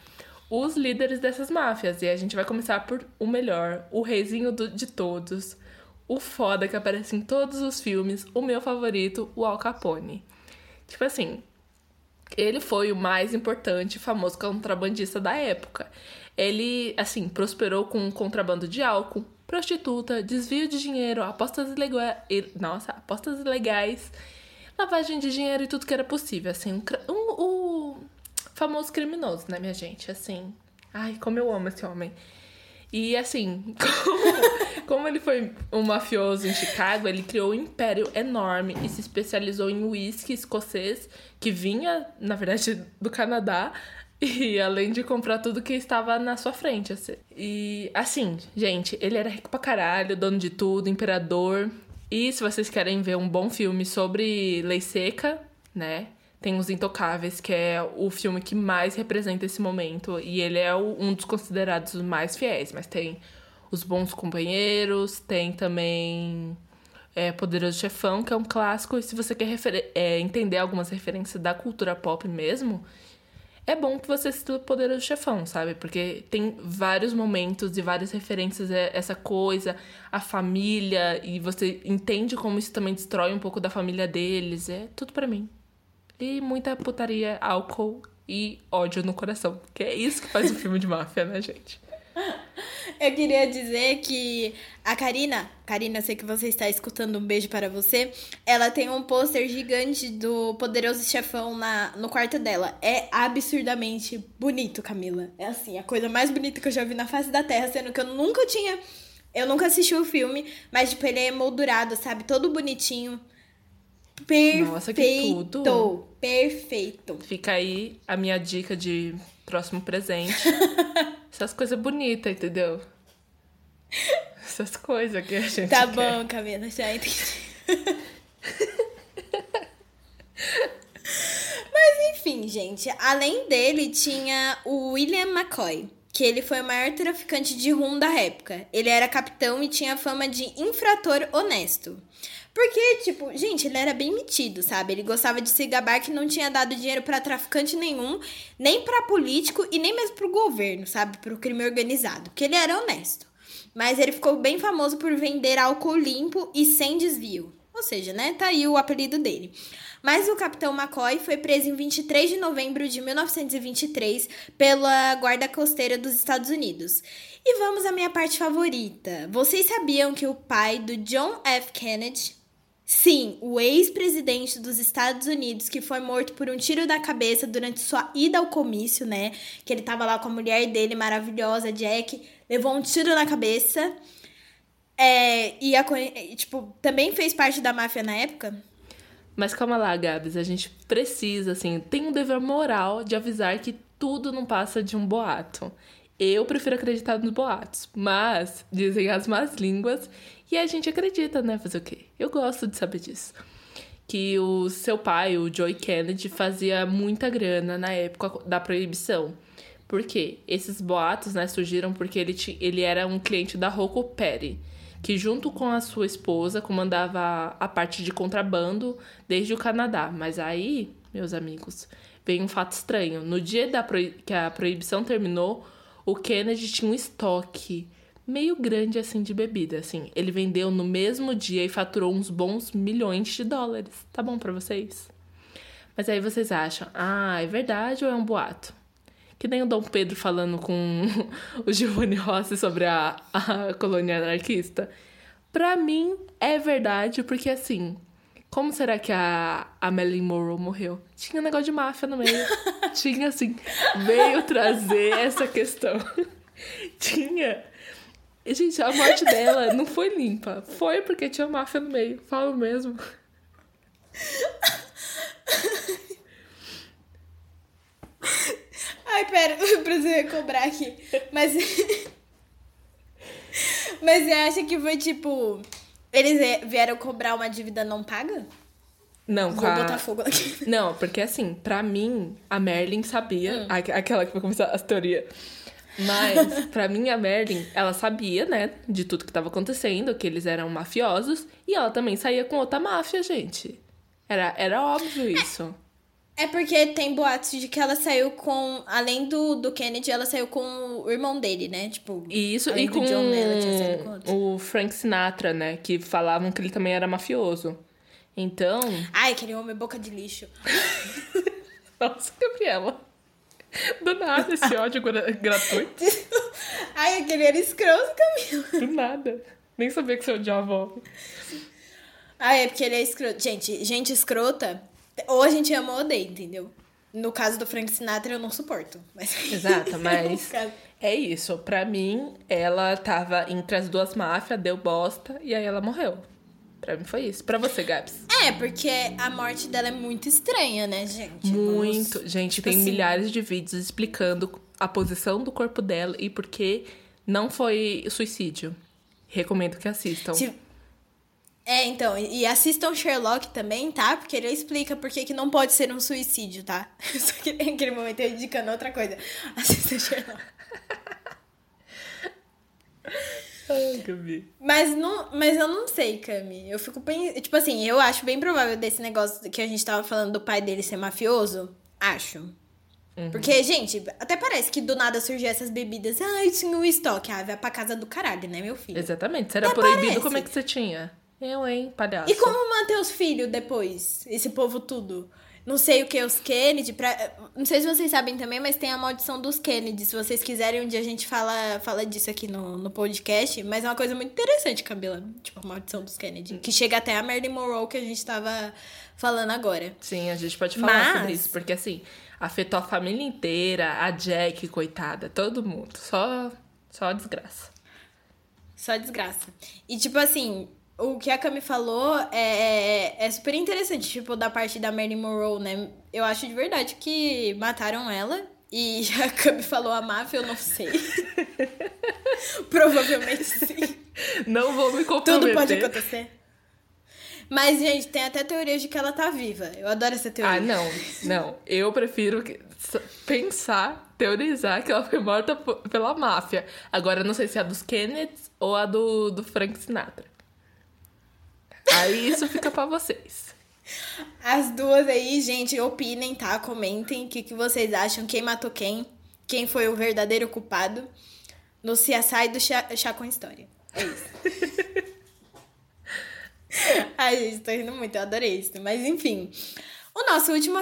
Os líderes dessas máfias. E a gente vai começar por o melhor, o reizinho do, de todos, o foda que aparece em todos os filmes, o meu favorito, o Al Capone. Tipo assim, ele foi o mais importante e famoso contrabandista da época. Ele, assim, prosperou com contrabando de álcool, prostituta, desvio de dinheiro, apostas ilegais. Nossa, apostas ilegais, lavagem de dinheiro e tudo que era possível. Assim, um, um, o famoso criminoso, né, minha gente? Assim. Ai, como eu amo esse homem. E assim, como, como, ele foi um mafioso em Chicago, ele criou um império enorme e se especializou em uísque escocês, que vinha, na verdade, do Canadá, e além de comprar tudo que estava na sua frente. Assim. E assim, gente, ele era rico pra caralho, dono de tudo, imperador. E se vocês querem ver um bom filme sobre lei seca, né? Tem Os Intocáveis, que é o filme que mais representa esse momento. E ele é um dos considerados mais fiéis. Mas tem Os Bons Companheiros, tem também é, Poderoso Chefão, que é um clássico. E se você quer é, entender algumas referências da cultura pop mesmo, é bom que você assista o Poderoso Chefão, sabe? Porque tem vários momentos e várias referências a essa coisa, a família, e você entende como isso também destrói um pouco da família deles. É tudo para mim. E muita putaria, álcool e ódio no coração. Que é isso que faz um filme de máfia, né, gente?
Eu queria dizer que a Karina, Karina, sei que você está escutando, um beijo para você. Ela tem um pôster gigante do Poderoso Chefão na, no quarto dela. É absurdamente bonito, Camila. É assim, a coisa mais bonita que eu já vi na face da Terra, sendo que eu nunca tinha. Eu nunca assisti o filme, mas, tipo, ele é moldurado, sabe? Todo bonitinho. Perfeito. Nossa, que tudo. Perfeito.
Fica aí a minha dica de próximo presente. Essas coisas bonitas, entendeu? Essas coisas que a gente
Tá
quer.
bom, Camila, já entendi. Mas enfim, gente, além dele tinha o William McCoy, que ele foi o maior traficante de rum da época. Ele era capitão e tinha fama de infrator honesto. Porque, tipo, gente, ele era bem metido, sabe? Ele gostava de se gabar que não tinha dado dinheiro para traficante nenhum, nem para político e nem mesmo pro governo, sabe? Pro crime organizado. Porque ele era honesto. Mas ele ficou bem famoso por vender álcool limpo e sem desvio. Ou seja, né? Tá aí o apelido dele. Mas o capitão McCoy foi preso em 23 de novembro de 1923 pela Guarda Costeira dos Estados Unidos. E vamos à minha parte favorita. Vocês sabiam que o pai do John F. Kennedy, sim, o ex-presidente dos Estados Unidos, que foi morto por um tiro da cabeça durante sua ida ao comício, né? Que ele tava lá com a mulher dele maravilhosa, Jack, levou um tiro na cabeça. É, e a, tipo, também fez parte da máfia na época.
Mas calma lá, Gabs, a gente precisa, assim, tem um dever moral de avisar que tudo não passa de um boato. Eu prefiro acreditar nos boatos, mas dizem as más línguas e a gente acredita, né? Fazer o quê? Eu gosto de saber disso. Que o seu pai, o Joey Kennedy, fazia muita grana na época da proibição. Por quê? Esses boatos, né, surgiram porque ele, ele era um cliente da Rocco Perry que junto com a sua esposa comandava a parte de contrabando desde o Canadá. Mas aí, meus amigos, veio um fato estranho. No dia da que a proibição terminou, o Kennedy tinha um estoque meio grande assim de bebida, assim. Ele vendeu no mesmo dia e faturou uns bons milhões de dólares. Tá bom para vocês? Mas aí vocês acham, ah, é verdade ou é um boato? Que nem o Dom Pedro falando com o Giovanni Rossi sobre a, a colônia anarquista. Pra mim, é verdade, porque assim, como será que a, a Marilyn Monroe morreu? Tinha um negócio de máfia no meio. Tinha, assim, veio trazer essa questão. Tinha. Gente, a morte dela não foi limpa. Foi porque tinha máfia no meio. Falo mesmo.
Ai, pera, eu preciso recobrar aqui. Mas. Mas você acha que foi tipo. Eles vieram cobrar uma dívida não paga?
Não,
Vou
a...
botar fogo aqui.
Não, porque assim, pra mim, a Merlin sabia. Hum. Aquela que vai começar as teorias. Mas, pra mim, a Merlin, ela sabia, né, de tudo que tava acontecendo, que eles eram mafiosos. E ela também saía com outra máfia, gente. Era, era óbvio isso.
É porque tem boatos de que ela saiu com. Além do, do Kennedy, ela saiu com o irmão dele, né? Tipo.
Isso, e com, com o Frank Sinatra, né? Que falavam que ele também era mafioso. Então.
Ai, aquele homem boca de lixo.
Nossa, Gabriela. Do nada esse ódio gratuito.
Ai, aquele era escroto, Camila.
Do nada. Nem sabia que você odiava.
Ai, é porque ele é escroto. Gente, gente escrota ou a gente ama ou odeia, entendeu? No caso do Frank Sinatra, eu não suporto. Mas...
Exato, mas é isso. Pra mim, ela tava entre as duas máfias, deu bosta, e aí ela morreu. Pra mim foi isso. Pra você, Gabs?
É, porque a morte dela é muito estranha, né, gente?
Muito. Nossa. Gente, tipo tem assim... milhares de vídeos explicando a posição do corpo dela e por que não foi suicídio. Recomendo que assistam.
Tipo... É, então, e assistam Sherlock também, tá? Porque ele explica por que não pode ser um suicídio, tá? Só que naquele momento eu indicando outra coisa. Assista Sherlock.
Ai, Cami.
Mas, não, mas eu não sei, Cami. Eu fico pensando. Tipo assim, eu acho bem provável desse negócio que a gente tava falando do pai dele ser mafioso. Acho. Uhum. Porque, gente, até parece que do nada surgiu essas bebidas. Ai, tinha um estoque. Ah, vai pra casa do caralho, né, meu filho?
Exatamente. Se era até proibido, parece. como é que você tinha? Eu, hein, palhaço.
E como manter os filhos depois? Esse povo tudo. Não sei o que, os Kennedy. Pra... Não sei se vocês sabem também, mas tem a maldição dos Kennedy. Se vocês quiserem, um dia a gente fala, fala disso aqui no, no podcast. Mas é uma coisa muito interessante, Camila. Tipo, a maldição dos Kennedy. Que chega até a Marilyn Monroe que a gente tava falando agora.
Sim, a gente pode falar mas... sobre isso. Porque, assim, afetou a família inteira. A Jack, coitada. Todo mundo. Só, só desgraça.
Só desgraça. E, tipo assim, o que a Cami falou é, é, é, super interessante, tipo, da parte da Marilyn Monroe, né? Eu acho de verdade que mataram ela. E a Cami falou a máfia, eu não sei. Provavelmente sim.
Não vou me comprometer.
Tudo pode acontecer. Mas, gente, tem até teorias de que ela tá viva. Eu adoro essa teoria.
Ah, não. Não. Eu prefiro pensar, teorizar que ela foi morta pela máfia. Agora, eu não sei se é a dos Kennedy ou a do, do Frank Sinatra. Aí isso fica para vocês.
As duas aí, gente, opinem, tá? Comentem o que, que vocês acham, quem matou quem, quem foi o verdadeiro culpado no CSI do Chá, Chá com História. É isso. Ai, gente, tô rindo muito, eu adorei isso. Mas enfim. O nosso último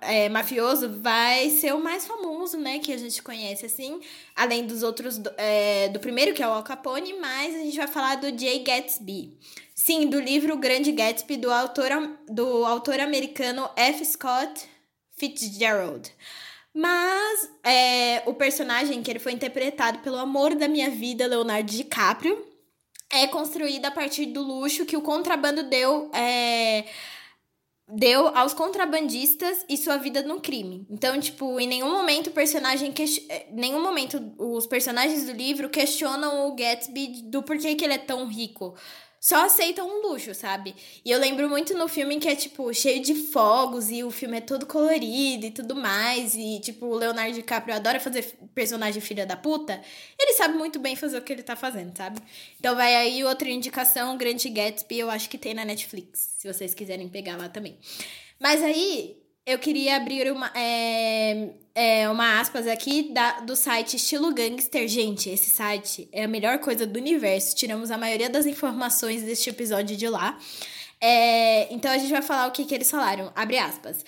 é, mafioso vai ser o mais famoso, né? Que a gente conhece, assim. Além dos outros... Do, é, do primeiro, que é o Al Capone. Mas a gente vai falar do Jay Gatsby. Sim, do livro Grande Gatsby, do autor, do autor americano F. Scott Fitzgerald. Mas é, o personagem que ele foi interpretado pelo amor da minha vida, Leonardo DiCaprio, é construído a partir do luxo que o contrabando deu... É, deu aos contrabandistas e sua vida no crime. Então, tipo, em nenhum momento o personagem que eh, nenhum momento os personagens do livro questionam o Gatsby do porquê que ele é tão rico só aceitam um luxo, sabe? E eu lembro muito no filme que é, tipo, cheio de fogos e o filme é todo colorido e tudo mais. E, tipo, o Leonardo DiCaprio adora fazer personagem filha da puta. Ele sabe muito bem fazer o que ele tá fazendo, sabe? Então vai aí outra indicação, Grande Gatsby, eu acho que tem na Netflix, se vocês quiserem pegar lá também. Mas aí, eu queria abrir uma, é, é, uma aspas aqui da, do site Estilo Gangster. Gente, esse site é a melhor coisa do universo. Tiramos a maioria das informações deste episódio de lá. É, então a gente vai falar o que, que eles falaram. Abre aspas.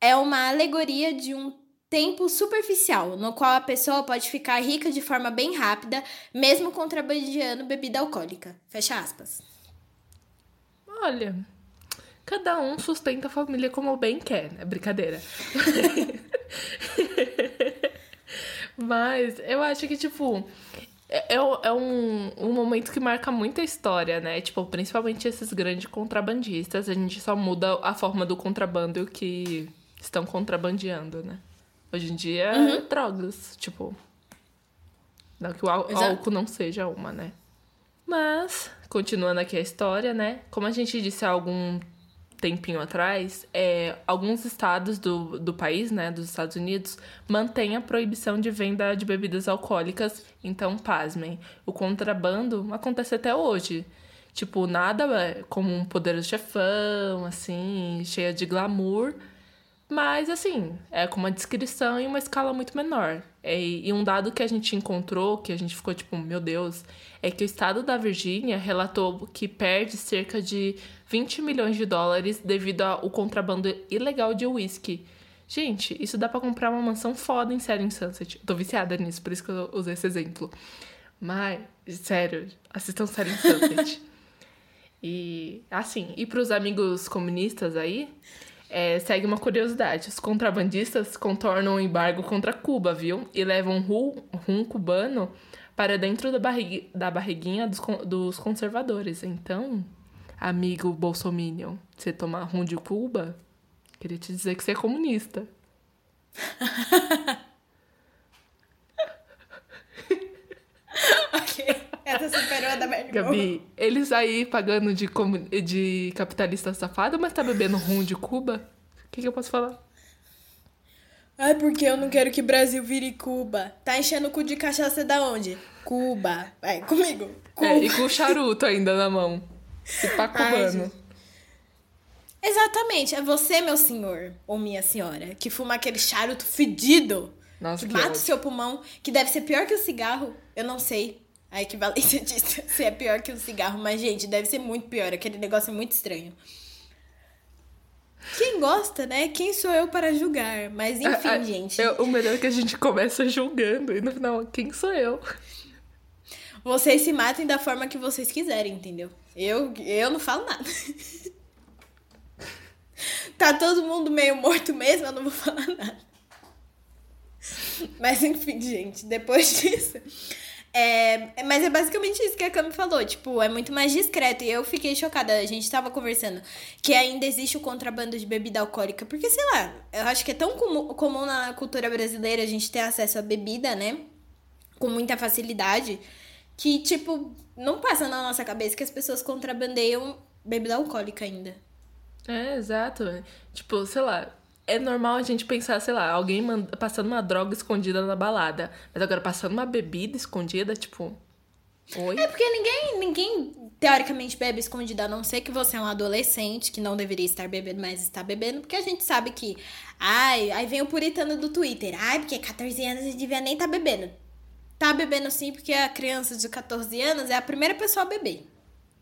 É uma alegoria de um tempo superficial, no qual a pessoa pode ficar rica de forma bem rápida, mesmo contrabandeando bebida alcoólica. Fecha aspas.
Olha, Cada um sustenta a família como bem quer, né? Brincadeira. Mas eu acho que, tipo, é, é, é um, um momento que marca muita história, né? Tipo, principalmente esses grandes contrabandistas. A gente só muda a forma do contrabando que estão contrabandeando, né? Hoje em dia, uhum. drogas, tipo. Não que o álcool não seja uma, né? Mas, continuando aqui a história, né? Como a gente disse há algum tempinho atrás, é, alguns estados do, do país, né, dos Estados Unidos, mantêm a proibição de venda de bebidas alcoólicas. Então, pasmem, o contrabando acontece até hoje. Tipo, nada é como um poderoso chefão, assim, cheia de glamour. Mas, assim, é com uma descrição em uma escala muito menor. E um dado que a gente encontrou, que a gente ficou tipo, meu Deus, é que o estado da Virgínia relatou que perde cerca de 20 milhões de dólares devido ao contrabando ilegal de uísque. Gente, isso dá para comprar uma mansão foda em Sério em Sunset. Tô viciada nisso, por isso que eu usei esse exemplo. Mas, sério, assistam Sério em Sunset. e, assim, e pros amigos comunistas aí, é, segue uma curiosidade. Os contrabandistas contornam o embargo contra Cuba, viu? E levam rum, rum cubano para dentro da, da barriguinha dos, dos conservadores. Então, amigo bolsominion, você tomar rum de Cuba, queria te dizer que você é comunista.
ok, essa superou a da Mary
Gabi, eles aí pagando de, de capitalista safado, mas tá bebendo rum de Cuba? O que, que eu posso falar?
Ai, porque eu não quero que Brasil vire Cuba. Tá enchendo o cu de cachaça da onde? Cuba. Vai, comigo. Cuba.
É, e com charuto ainda na mão. Se pá cubano.
Exatamente. É você, meu senhor, ou minha senhora, que fuma aquele charuto fedido.
Nossa,
que,
que
mata o seu pulmão, que deve ser pior que o cigarro. Eu não sei a equivalência disso, se é pior que o cigarro, mas, gente, deve ser muito pior. Aquele negócio é muito estranho. Quem gosta, né? Quem sou eu para julgar? Mas enfim, a, a, gente.
É, o melhor é que a gente começa julgando e no final, quem sou eu?
Vocês se matem da forma que vocês quiserem, entendeu? Eu, eu não falo nada. tá todo mundo meio morto mesmo, eu não vou falar nada. Mas enfim, gente, depois disso. É, mas é basicamente isso que a Cami falou, tipo, é muito mais discreto. E eu fiquei chocada, a gente tava conversando que ainda existe o contrabando de bebida alcoólica. Porque, sei lá, eu acho que é tão comum, comum na cultura brasileira a gente ter acesso a bebida, né? Com muita facilidade que, tipo, não passa na nossa cabeça que as pessoas contrabandeiam bebida alcoólica ainda.
É, exato. Tipo, sei lá, é normal a gente pensar, sei lá, alguém passando uma droga escondida na balada. Mas agora, passando uma bebida escondida, tipo. Oi?
É porque ninguém, ninguém teoricamente bebe escondida, a não ser que você é um adolescente que não deveria estar bebendo, mas está bebendo, porque a gente sabe que. Ai, aí vem o puritano do Twitter. Ai, porque 14 anos não devia nem estar tá bebendo. Tá bebendo sim, porque a criança de 14 anos é a primeira pessoa a beber.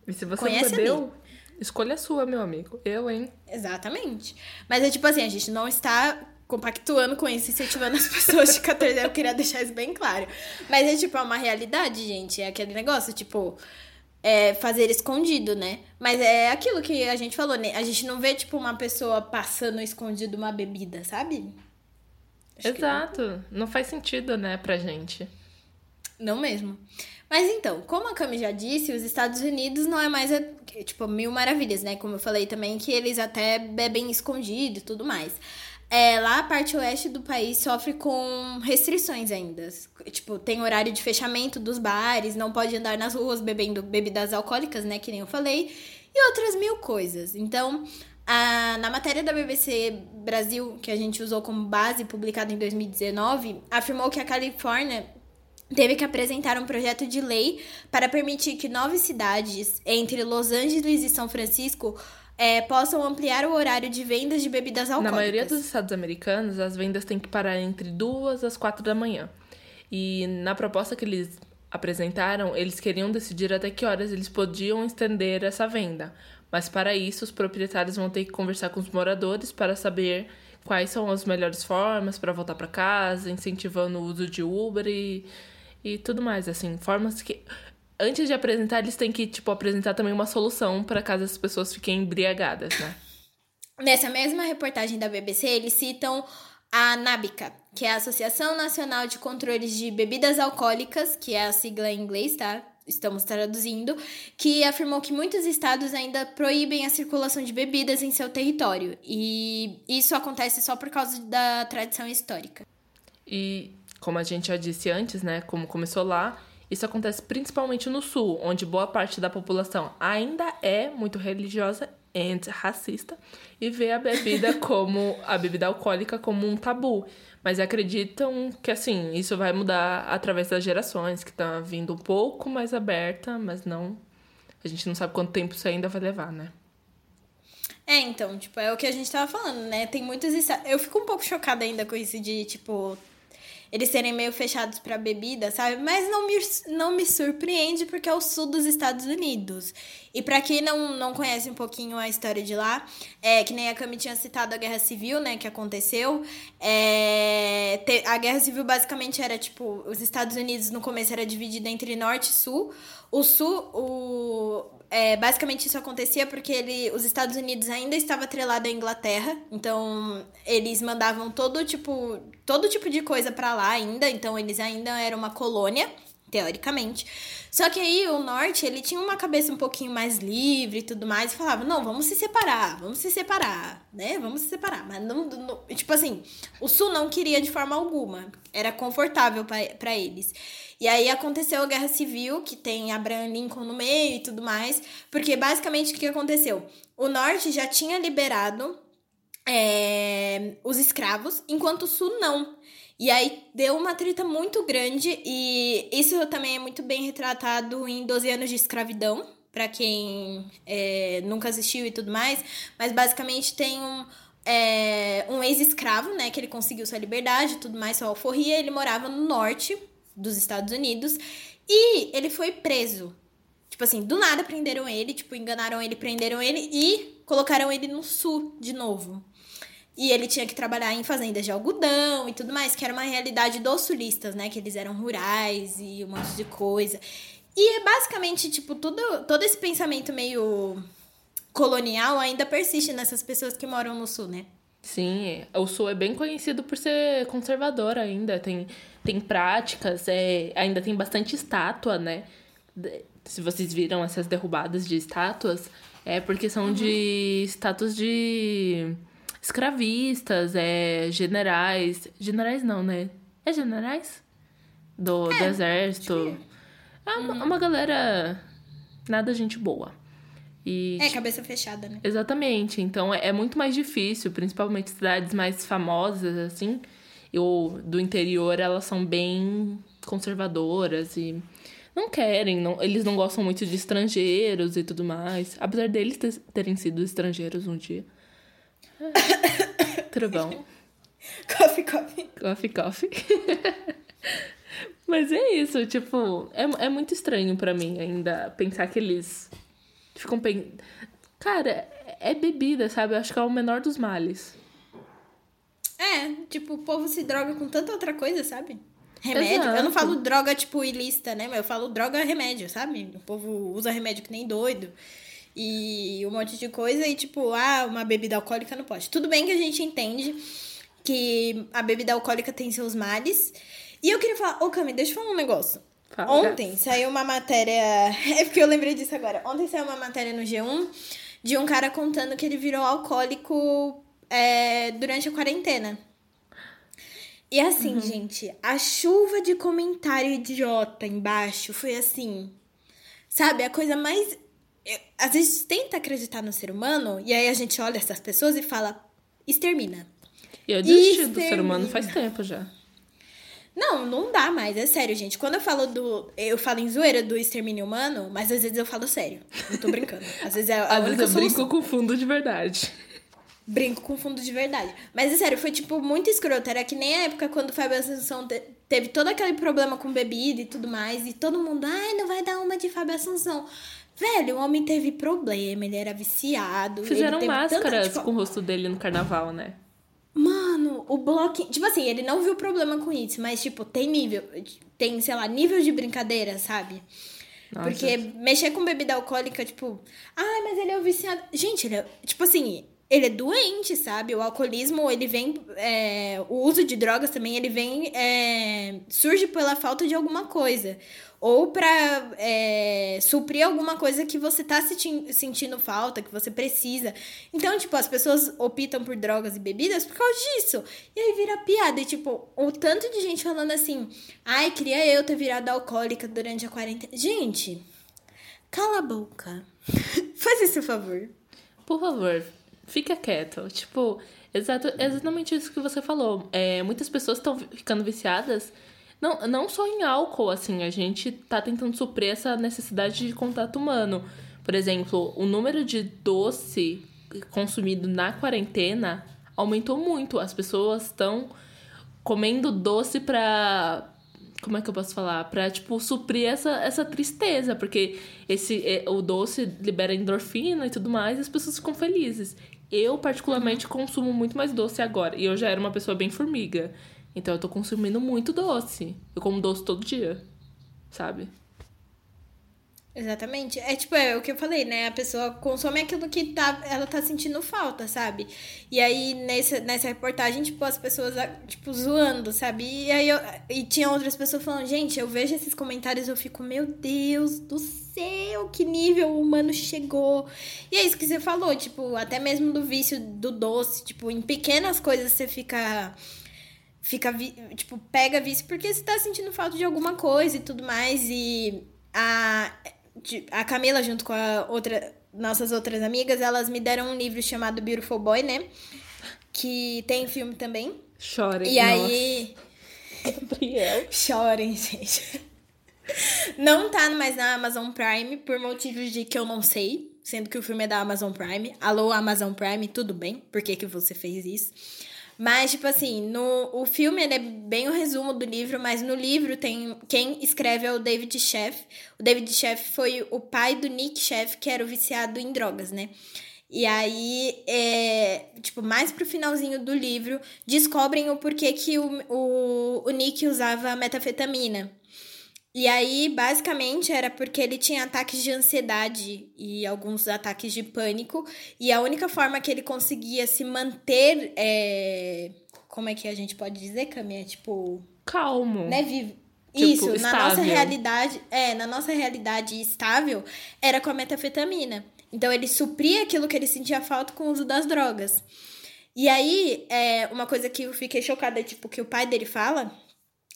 E se você Conhece bebeu, escolha sua, meu amigo. Eu, hein?
Exatamente. Mas é tipo assim, a gente não está compactuando com isso, incentivando as pessoas de 14 anos. Eu queria deixar isso bem claro. Mas é tipo, é uma realidade, gente. É aquele negócio, tipo é, fazer escondido, né? Mas é aquilo que a gente falou, né? A gente não vê, tipo, uma pessoa passando escondido uma bebida, sabe?
Acho Exato. Não... não faz sentido, né, pra gente.
Não mesmo. Mas então, como a Cami já disse, os Estados Unidos não é mais, tipo, mil maravilhas, né? Como eu falei também, que eles até bebem escondido e tudo mais. É, lá a parte oeste do país sofre com restrições ainda. Tipo, tem horário de fechamento dos bares, não pode andar nas ruas bebendo bebidas alcoólicas, né? Que nem eu falei. E outras mil coisas. Então, a, na matéria da BBC Brasil, que a gente usou como base, publicada em 2019, afirmou que a Califórnia teve que apresentar um projeto de lei para permitir que nove cidades, entre Los Angeles e São Francisco, é, possam ampliar o horário de vendas de bebidas alcoólicas.
Na maioria dos estados americanos, as vendas têm que parar entre duas às quatro da manhã. E na proposta que eles apresentaram, eles queriam decidir até que horas eles podiam estender essa venda. Mas para isso, os proprietários vão ter que conversar com os moradores para saber quais são as melhores formas para voltar para casa, incentivando o uso de Uber e, e tudo mais, assim, formas que antes de apresentar, eles têm que, tipo, apresentar também uma solução para caso as pessoas fiquem embriagadas, né?
Nessa mesma reportagem da BBC, eles citam a NABICA, que é a Associação Nacional de Controles de Bebidas Alcoólicas, que é a sigla em inglês, tá? Estamos traduzindo, que afirmou que muitos estados ainda proíbem a circulação de bebidas em seu território. E isso acontece só por causa da tradição histórica.
E, como a gente já disse antes, né? Como começou lá, isso acontece principalmente no sul, onde boa parte da população ainda é muito religiosa e racista e vê a bebida como a bebida alcoólica como um tabu, mas acreditam que assim, isso vai mudar através das gerações, que tá vindo um pouco mais aberta, mas não a gente não sabe quanto tempo isso ainda vai levar, né?
É, então, tipo, é o que a gente tava falando, né? Tem muitos Eu fico um pouco chocada ainda com isso de, tipo, eles serem meio fechados para bebida, sabe? Mas não me, não me surpreende porque é o sul dos Estados Unidos. E para quem não, não conhece um pouquinho a história de lá, é que nem a Cami tinha citado a Guerra Civil, né, que aconteceu. É, te, a Guerra Civil basicamente era tipo, os Estados Unidos no começo era dividido entre norte e sul. O sul, o é, basicamente isso acontecia porque ele, os Estados Unidos ainda estava atrelado à Inglaterra, então eles mandavam todo tipo, todo tipo de coisa para lá ainda, então eles ainda eram uma colônia, teoricamente. Só que aí o norte, ele tinha uma cabeça um pouquinho mais livre e tudo mais, e falava: "Não, vamos se separar, vamos se separar", né? Vamos se separar, mas não, não tipo assim, o sul não queria de forma alguma, era confortável para eles. E aí aconteceu a Guerra Civil, que tem Abraham Lincoln no meio e tudo mais, porque basicamente o que aconteceu? O norte já tinha liberado é, os escravos, enquanto o sul não. E aí deu uma treta muito grande, e isso também é muito bem retratado em 12 anos de escravidão, para quem é, nunca assistiu e tudo mais, mas basicamente tem um, é, um ex-escravo, né, que ele conseguiu sua liberdade e tudo mais, sua alforria, ele morava no norte, dos Estados Unidos. E ele foi preso. Tipo assim, do nada prenderam ele, tipo, enganaram ele, prenderam ele e colocaram ele no sul de novo. E ele tinha que trabalhar em fazendas de algodão e tudo mais, que era uma realidade dos sulistas, né? Que eles eram rurais e um monte de coisa. E é basicamente, tipo, tudo, todo esse pensamento meio colonial ainda persiste nessas pessoas que moram no sul, né?
Sim, o Sul é bem conhecido por ser conservador ainda. Tem, tem práticas, é, ainda tem bastante estátua, né? Se vocês viram essas derrubadas de estátuas, é porque são uhum. de estátuas de escravistas, é, generais. Generais não, né? É generais? Do, é, do exército. É uma, uhum. uma galera. Nada gente boa.
E, é, cabeça fechada, né?
Exatamente. Então é, é muito mais difícil, principalmente cidades mais famosas, assim, ou do interior, elas são bem conservadoras e não querem, não, eles não gostam muito de estrangeiros e tudo mais. Apesar deles terem sido estrangeiros um dia. tudo bom?
Coffee, coffee.
Coffee, coffee. Mas é isso, tipo, é, é muito estranho para mim ainda pensar que eles ficam pen... Cara, é bebida, sabe? Eu acho que é o menor dos males.
É, tipo, o povo se droga com tanta outra coisa, sabe? Remédio.
Exato.
Eu não falo droga, tipo, ilícita, né? Mas eu falo droga remédio, sabe? O povo usa remédio que nem doido. E um monte de coisa. E, tipo, ah, uma bebida alcoólica não pode. Tudo bem que a gente entende que a bebida alcoólica tem seus males. E eu queria falar, ô Cami, deixa eu falar um negócio.
Fala.
Ontem saiu uma matéria. É porque eu lembrei disso agora. Ontem saiu uma matéria no G1 de um cara contando que ele virou alcoólico é, durante a quarentena. E assim,
Uhum.
gente, a chuva de comentário idiota embaixo foi assim. Sabe, a coisa mais. Às vezes tenta acreditar no ser humano, e aí a gente olha essas pessoas e fala: extermina.
E eu desisti do ser
Extermina.
humano faz tempo já.
Não, não dá mais, é sério, gente. Quando eu falo do. Eu falo em zoeira do extermínio humano, mas às vezes eu falo sério. Não tô brincando. Às vezes é a
Às vezes eu
solução.
brinco com fundo de verdade.
Brinco com fundo de verdade. Mas é sério, foi tipo muito escroto. Era que nem a época quando o Fábio Assunção te- teve todo aquele problema com bebida e tudo mais. E todo mundo, ai, não vai dar uma de Fábio Assunção. Velho, o homem teve problema, ele era viciado.
Fizeram máscaras
tipo,
com o rosto dele no carnaval, né?
Mano, o bloco. Tipo assim, ele não viu problema com isso, mas, tipo, tem nível. Tem, sei lá, nível de brincadeira, sabe?
Nossa.
Porque mexer com bebida alcoólica, tipo, ai, mas ele é o viciado. Gente, ele é, tipo assim, ele é doente, sabe? O alcoolismo, ele vem. é, o uso de drogas também, ele vem. é, surge pela falta de alguma coisa. Ou pra é, suprir alguma coisa que você tá senti- sentindo falta, que você precisa. Então, tipo, as pessoas optam por drogas e bebidas por causa disso. E aí vira piada. E, tipo, o tanto de gente falando assim, ai, queria eu ter virado alcoólica durante a quarentena. Gente, cala a boca. Faz esse favor.
Por favor, fica quieto. Tipo, exato, exatamente isso que você falou. É, muitas pessoas estão ficando viciadas, não, não só em álcool, assim, a gente tá tentando suprir essa necessidade de contato humano. Por exemplo, o número de doce consumido na quarentena aumentou muito. As pessoas estão comendo doce pra. Como é que eu posso falar? Pra, tipo, suprir essa, essa tristeza. Porque esse, é, o doce libera endorfina e tudo mais e as pessoas ficam felizes. Eu, particularmente, consumo muito mais doce agora. E eu já era uma pessoa bem formiga. Então eu tô consumindo muito doce. Eu como doce todo dia. Sabe?
Exatamente. É tipo, é o que eu falei, né? A pessoa consome aquilo que tá, ela tá sentindo falta, sabe? E aí, nessa, nessa reportagem, tipo, as pessoas, tipo, zoando, sabe? E aí, eu, e tinha outras pessoas falando, gente, eu vejo esses comentários eu fico, meu Deus do céu, que nível humano chegou. E é isso que você falou, tipo, até mesmo do vício do doce, tipo, em pequenas coisas você fica fica, tipo, pega vício porque você tá sentindo falta de alguma coisa e tudo mais. E a, a Camila, junto com a outra, nossas outras amigas, elas me deram um livro chamado Beautiful Boy, né? Que tem filme também.
Chorem.
E aí.
Nossa, Gabriel.
Chorem, gente. Não tá mais na Amazon Prime por motivos de que eu não sei, sendo que o filme é da Amazon Prime. Alô, Amazon Prime, tudo bem? Por que, que você fez isso? Mas, tipo assim, no, o filme é bem o resumo do livro, mas no livro tem. Quem escreve é o David Sheff. O David Sheff foi o pai do Nick Sheff, que era o viciado em drogas, né? E aí, é, tipo, mais pro finalzinho do livro, descobrem o porquê que o, o, o Nick usava metafetamina. E aí, basicamente, era porque ele tinha ataques de ansiedade e alguns ataques de pânico. E a única forma que ele conseguia se manter. É... Como é que a gente pode dizer, Cami? É tipo.
Calmo.
Né, vivo.
Tipo,
Isso, na nossa realidade. É, na nossa realidade estável, era com a metafetamina. Então ele supria aquilo que ele sentia falta com o uso das drogas. E aí, é, uma coisa que eu fiquei chocada tipo que o pai dele fala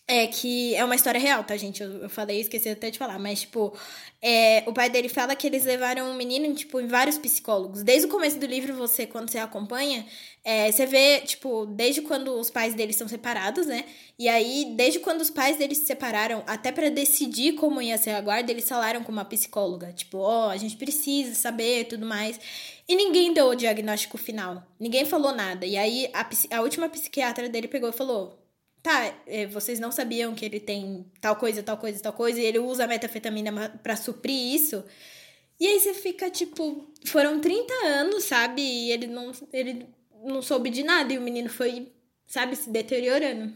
É que é uma história real, tá, gente? Eu, eu falei, esqueci até de falar, mas, tipo, é, o pai dele fala que eles levaram um menino, tipo, em vários psicólogos. Desde o começo do livro, você, quando você acompanha, é, você vê, tipo, desde quando os pais deles são separados, né? E aí, desde quando os pais deles se separaram, até para decidir como ia ser a guarda, eles falaram com uma psicóloga. Tipo, ó, oh, a gente precisa saber tudo mais. E ninguém deu o diagnóstico final. Ninguém falou nada. E aí, a, a última psiquiatra dele pegou e falou: tá, é, vocês não sabiam que ele tem tal coisa, tal coisa, tal coisa, e ele usa a metafetamina para suprir isso. E aí você fica, tipo, foram 30 anos, sabe? E ele não, ele não soube de nada e o menino foi, sabe, se deteriorando.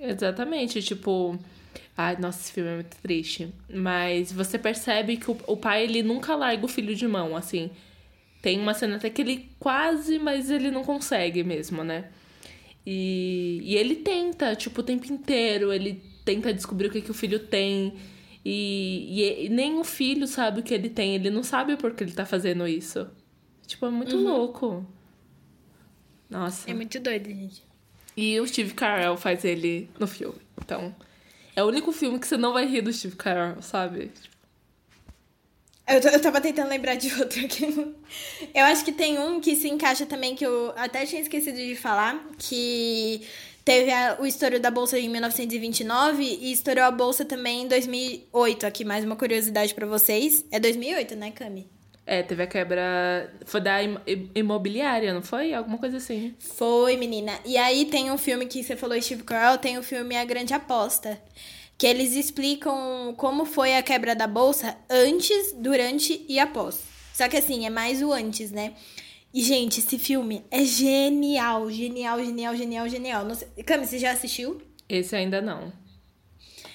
Exatamente, tipo. Ai, nossa, esse filme é muito triste. Mas você percebe que o, o pai, ele nunca larga o filho de mão, assim. Tem uma cena até que ele quase, mas ele não consegue mesmo, né? E, e ele tenta, tipo, o tempo inteiro, ele tenta descobrir o que, que o filho tem. E, e, e, nem o filho sabe o que ele tem, ele não sabe por que ele tá fazendo isso. Tipo, é muito uhum. louco. Nossa.
É muito doido, gente.
E o Steve Carell faz ele no filme. Então, é o único filme que você não vai rir do Steve Carell, sabe?
Eu, eu tava tentando lembrar de outro aqui. Eu acho que tem um que se encaixa também, que eu até tinha esquecido de falar, que teve a, o estouro da bolsa em 1929 e estourou a bolsa também em 2008. Aqui mais uma curiosidade para vocês. É 2008, né, Cami?
É, teve a quebra. Foi da imobiliária, não foi? Alguma coisa assim.
Foi, menina. E aí tem um filme que você falou, Steve Carell, tem o filme A Grande Aposta que eles explicam como foi a quebra da bolsa antes, durante e após. Só que assim, é mais o antes, né? E, gente, esse filme é genial, genial, genial, genial, genial. Não sei... Cami, você já assistiu?
Esse ainda não.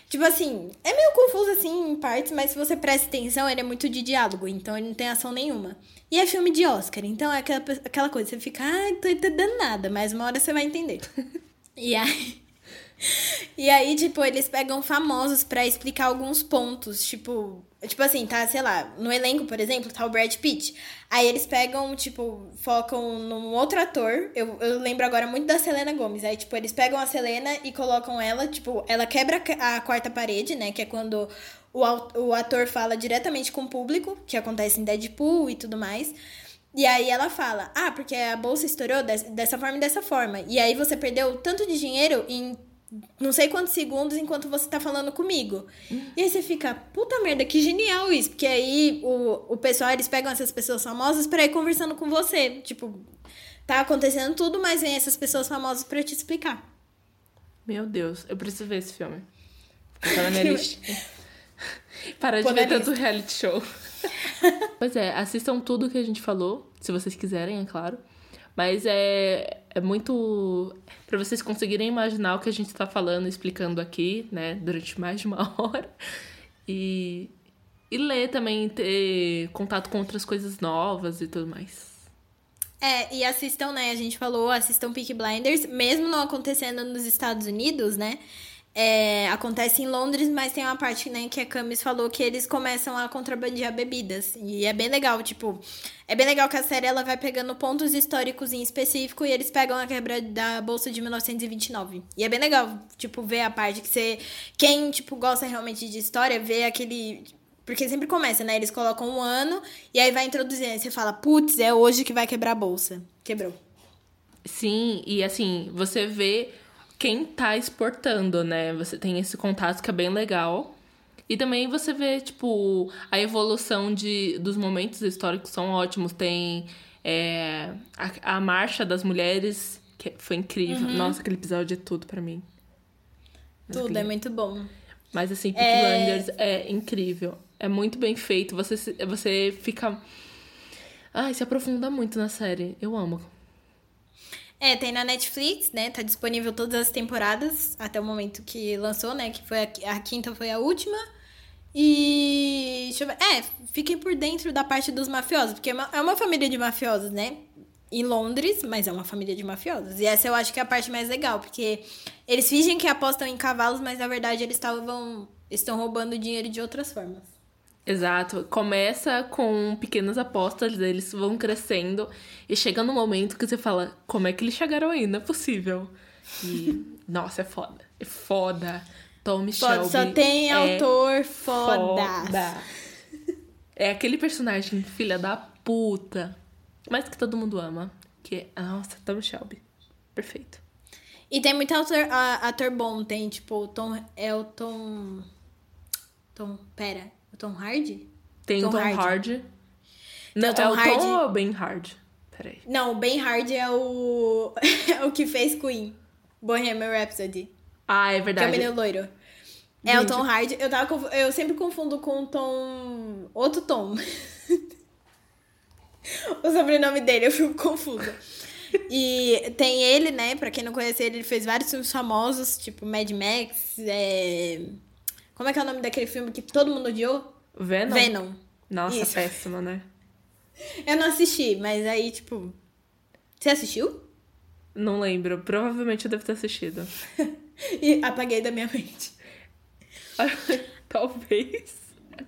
Tipo assim, é meio confuso assim em partes, mas se você presta atenção, ele é muito de diálogo, então ele não tem ação nenhuma. E é filme de Oscar, então é aquela, aquela coisa, você fica, ah, tô entendendo nada, mas uma hora você vai entender. e aí. E aí, tipo, eles pegam famosos para explicar alguns pontos, tipo, tipo assim, tá, sei lá, no elenco, por exemplo, tá o Brad Pitt. Aí eles pegam, tipo, focam num outro ator. Eu, eu lembro agora muito da Selena Gomes. Aí, tipo, eles pegam a Selena e colocam ela, tipo, ela quebra a quarta parede, né, que é quando o, o ator fala diretamente com o público, que acontece em Deadpool e tudo mais. E aí ela fala, ah, porque a bolsa estourou dessa forma e dessa forma. E aí você perdeu tanto de dinheiro em não sei quantos segundos enquanto você tá falando comigo. E aí você fica, puta merda, que genial isso. Porque aí o, o pessoal, eles pegam essas pessoas famosas pra ir conversando com você. Tipo, tá acontecendo tudo, mas vem essas pessoas famosas pra te explicar.
Meu Deus, eu preciso ver esse filme. Tá na minha lista. Para de ver tanto reality show. pois é, assistam tudo que a gente falou, se vocês quiserem, é claro. Mas é, é muito. para vocês conseguirem imaginar o que a gente está falando, explicando aqui, né, durante mais de uma hora. E, e ler também, ter contato com outras coisas novas e tudo mais.
É, e assistam, né? A gente falou, assistam Peak Blinders, mesmo não acontecendo nos Estados Unidos, né? É, acontece em Londres, mas tem uma parte, né, que a Camis falou que eles começam a contrabandear bebidas. E é bem legal, tipo, é bem legal que a série ela vai pegando pontos históricos em específico e eles pegam a quebra da bolsa de 1929. E é bem legal, tipo, ver a parte que você quem, tipo, gosta realmente de história, vê aquele porque sempre começa, né? Eles colocam um ano e aí vai introduzindo. Aí você fala, putz, é hoje que vai quebrar a bolsa. Quebrou.
Sim, e assim, você vê quem tá exportando, né? Você tem esse contato que é bem legal. E também você vê, tipo, a evolução de, dos momentos históricos são ótimos. Tem é, a, a Marcha das Mulheres, que foi incrível. Uhum. Nossa, aquele episódio é tudo para mim.
tudo, é muito bom.
Mas assim, Peaky é... Blinders é incrível. É muito bem feito. Você, você fica... Ai, se aprofunda muito na série. Eu amo.
É, tem na Netflix, né? Tá disponível todas as temporadas até o momento que lançou, né? Que foi a, a quinta foi a última. E. Deixa eu ver. É, fiquem por dentro da parte dos mafiosos, porque é uma, é uma família de mafiosos, né? Em Londres, mas é uma família de mafiosos. E essa eu acho que é a parte mais legal, porque eles fingem que apostam em cavalos, mas na verdade eles estavam. estão roubando dinheiro de outras formas.
Exato. Começa com pequenas apostas, eles vão crescendo e chega no momento que você fala, como é que eles chegaram aí? Não é possível. E, nossa, é foda. É foda. Tommy
Foda,
Shelby.
só tem
é
autor foda.
foda. É aquele personagem filha da puta. Mas que todo mundo ama. Que é, nossa, Tommy Shelby. Perfeito.
E tem muito ator, ator bom, tem tipo o Tom. É o Tom. Tom. Pera. O Tom Hardy?
Tem
Tom
o Tom
Hardy.
Hardy. Não,
Tom
é o
Hardy.
Tom ou o Ben Hardy? Peraí.
Não, o Ben Hardy é o. é o que fez Queen. Bohemian Rhapsody.
Ah, é
Que é o
verdade.
menino loiro. É o
Gente.
Tom Hardy. Eu, tava, eu sempre confundo com o Tom. Outro Tom. o sobrenome dele, eu fico confusa. E tem ele, né? Pra quem não conhece ele, ele fez vários filmes famosos, tipo Mad Max. é, Como é que é o nome daquele filme que todo mundo odiou?
Venom?
Venom.
Nossa,
Isso.
péssima, né?
Eu não assisti, mas aí, tipo. Você assistiu?
Não lembro. Provavelmente eu devo ter assistido.
E apaguei da minha mente.
Talvez.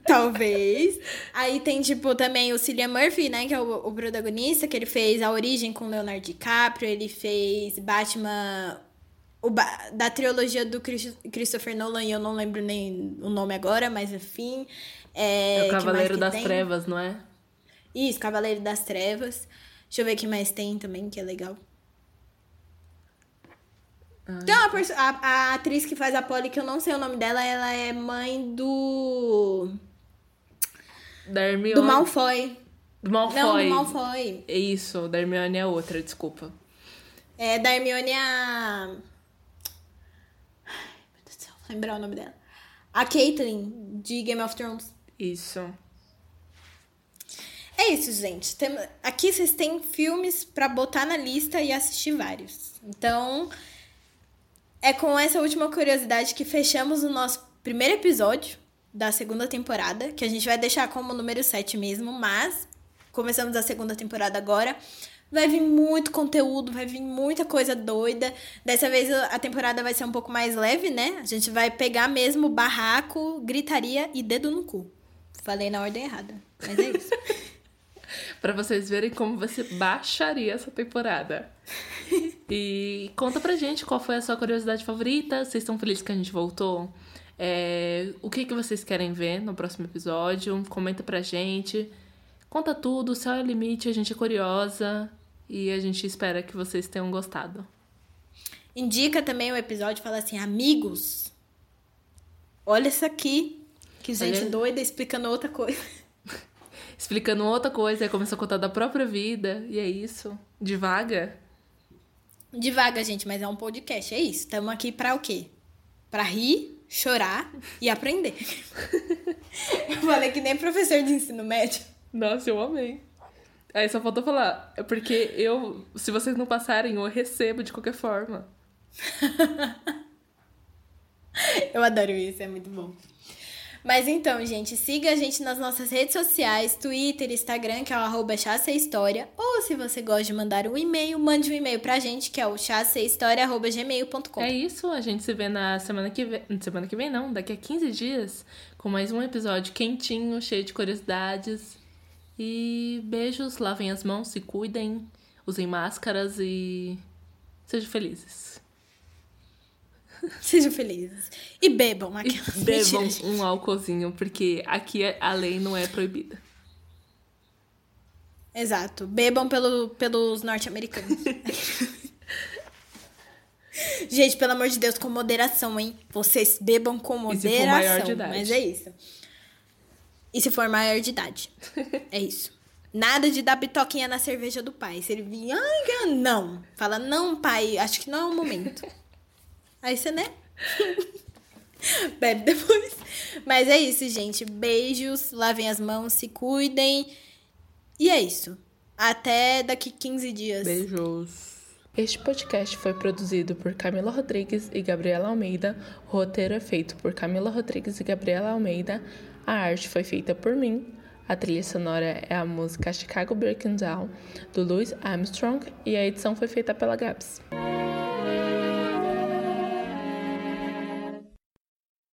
Talvez. Aí tem, tipo, também o Cillian Murphy, né? Que é o, o protagonista, que ele fez A Origem com Leonardo DiCaprio. Ele fez Batman... Da trilogia do Chris- Christopher Nolan, e eu não lembro nem o nome agora, mas enfim. É,
É o
que
Cavaleiro
que
das
tem?
Trevas, não é?
Isso, Cavaleiro das Trevas. Deixa eu ver o que mais tem também, que é legal.
Ai.
Tem uma perso- a, a atriz que faz a Polly, que eu não sei o nome dela, ela é mãe do.
Da Hermione.
Do Malfoy.
Do Malfoy.
Não, do Malfoy.
Isso, da Hermione é outra, desculpa.
É, da Hermione é a. Ai, meu Deus do céu, vou lembrar o nome dela. A Caitlyn, de Game of Thrones.
Isso.
É isso, gente. Tem- Aqui vocês têm filmes pra botar na lista e assistir vários. Então, é com essa última curiosidade que fechamos o nosso primeiro episódio da segunda temporada, que a gente vai deixar como número 7 mesmo, mas começamos a segunda temporada agora. Vai vir muito conteúdo, vai vir muita coisa doida. Dessa vez a temporada vai ser um pouco mais leve, né? A gente vai pegar mesmo barraco, gritaria e dedo no cu. Falei na ordem errada, mas é isso.
Pra vocês verem como você baixaria essa temporada. E conta pra gente qual foi a sua curiosidade favorita. Vocês estão felizes que a gente voltou? É, o que, que vocês querem ver no próximo episódio? Comenta pra gente. Conta tudo, o céu é o limite, a gente é curiosa. E a gente espera que vocês tenham gostado.
Indica também o episódio, fala assim, amigos, olha isso aqui. Que gente
Olha.
doida explicando outra coisa.
Explicando outra coisa, aí começou a contar da própria vida. E é isso. Devaga.
Devaga, gente, mas é um podcast, é isso. Estamos aqui pra o quê? Pra rir, chorar e aprender. Eu falei que nem professor de ensino médio.
Nossa, eu amei. Aí só faltou falar, é porque eu, se vocês não passarem, eu recebo de qualquer forma.
Eu adoro isso, é muito bom. Mas então, gente, siga a gente nas nossas redes sociais, Twitter, Instagram, que é o arroba História. Ou se você gosta de mandar um e-mail, mande um e-mail pra gente, que é o chassehistoria.gmail.com.
É isso, a gente se vê na semana que vem. Semana que vem não, daqui a 15 dias, com mais um episódio quentinho, cheio de curiosidades. E beijos, lavem as mãos, se cuidem, usem máscaras e sejam felizes.
Sejam felizes. E bebam
E
aquelas
bebam
Mentira, gente.
um álcoolzinho, porque aqui a lei não é proibida.
Exato. Bebam pelo, pelos norte-americanos. Gente, pelo amor de Deus, com moderação, hein? Vocês bebam com
E
moderação. Mas é isso. E se for maior de idade. é isso. Nada de dar bitoquinha na cerveja do pai. Se ele vir, não. Fala, não, pai, acho que não é o momento. Aí você, né? Bebe depois. Mas é isso, gente. Beijos, lavem as mãos, se cuidem. E é isso. Até daqui 15 dias.
Beijos. Este podcast foi produzido por Camila Rodrigues e Gabriela Almeida. O roteiro é feito por Camila Rodrigues e Gabriela Almeida. A arte foi feita por mim. A trilha sonora é a música Chicago Breaking Down, do Louis Armstrong, e a edição foi feita pela Gabs.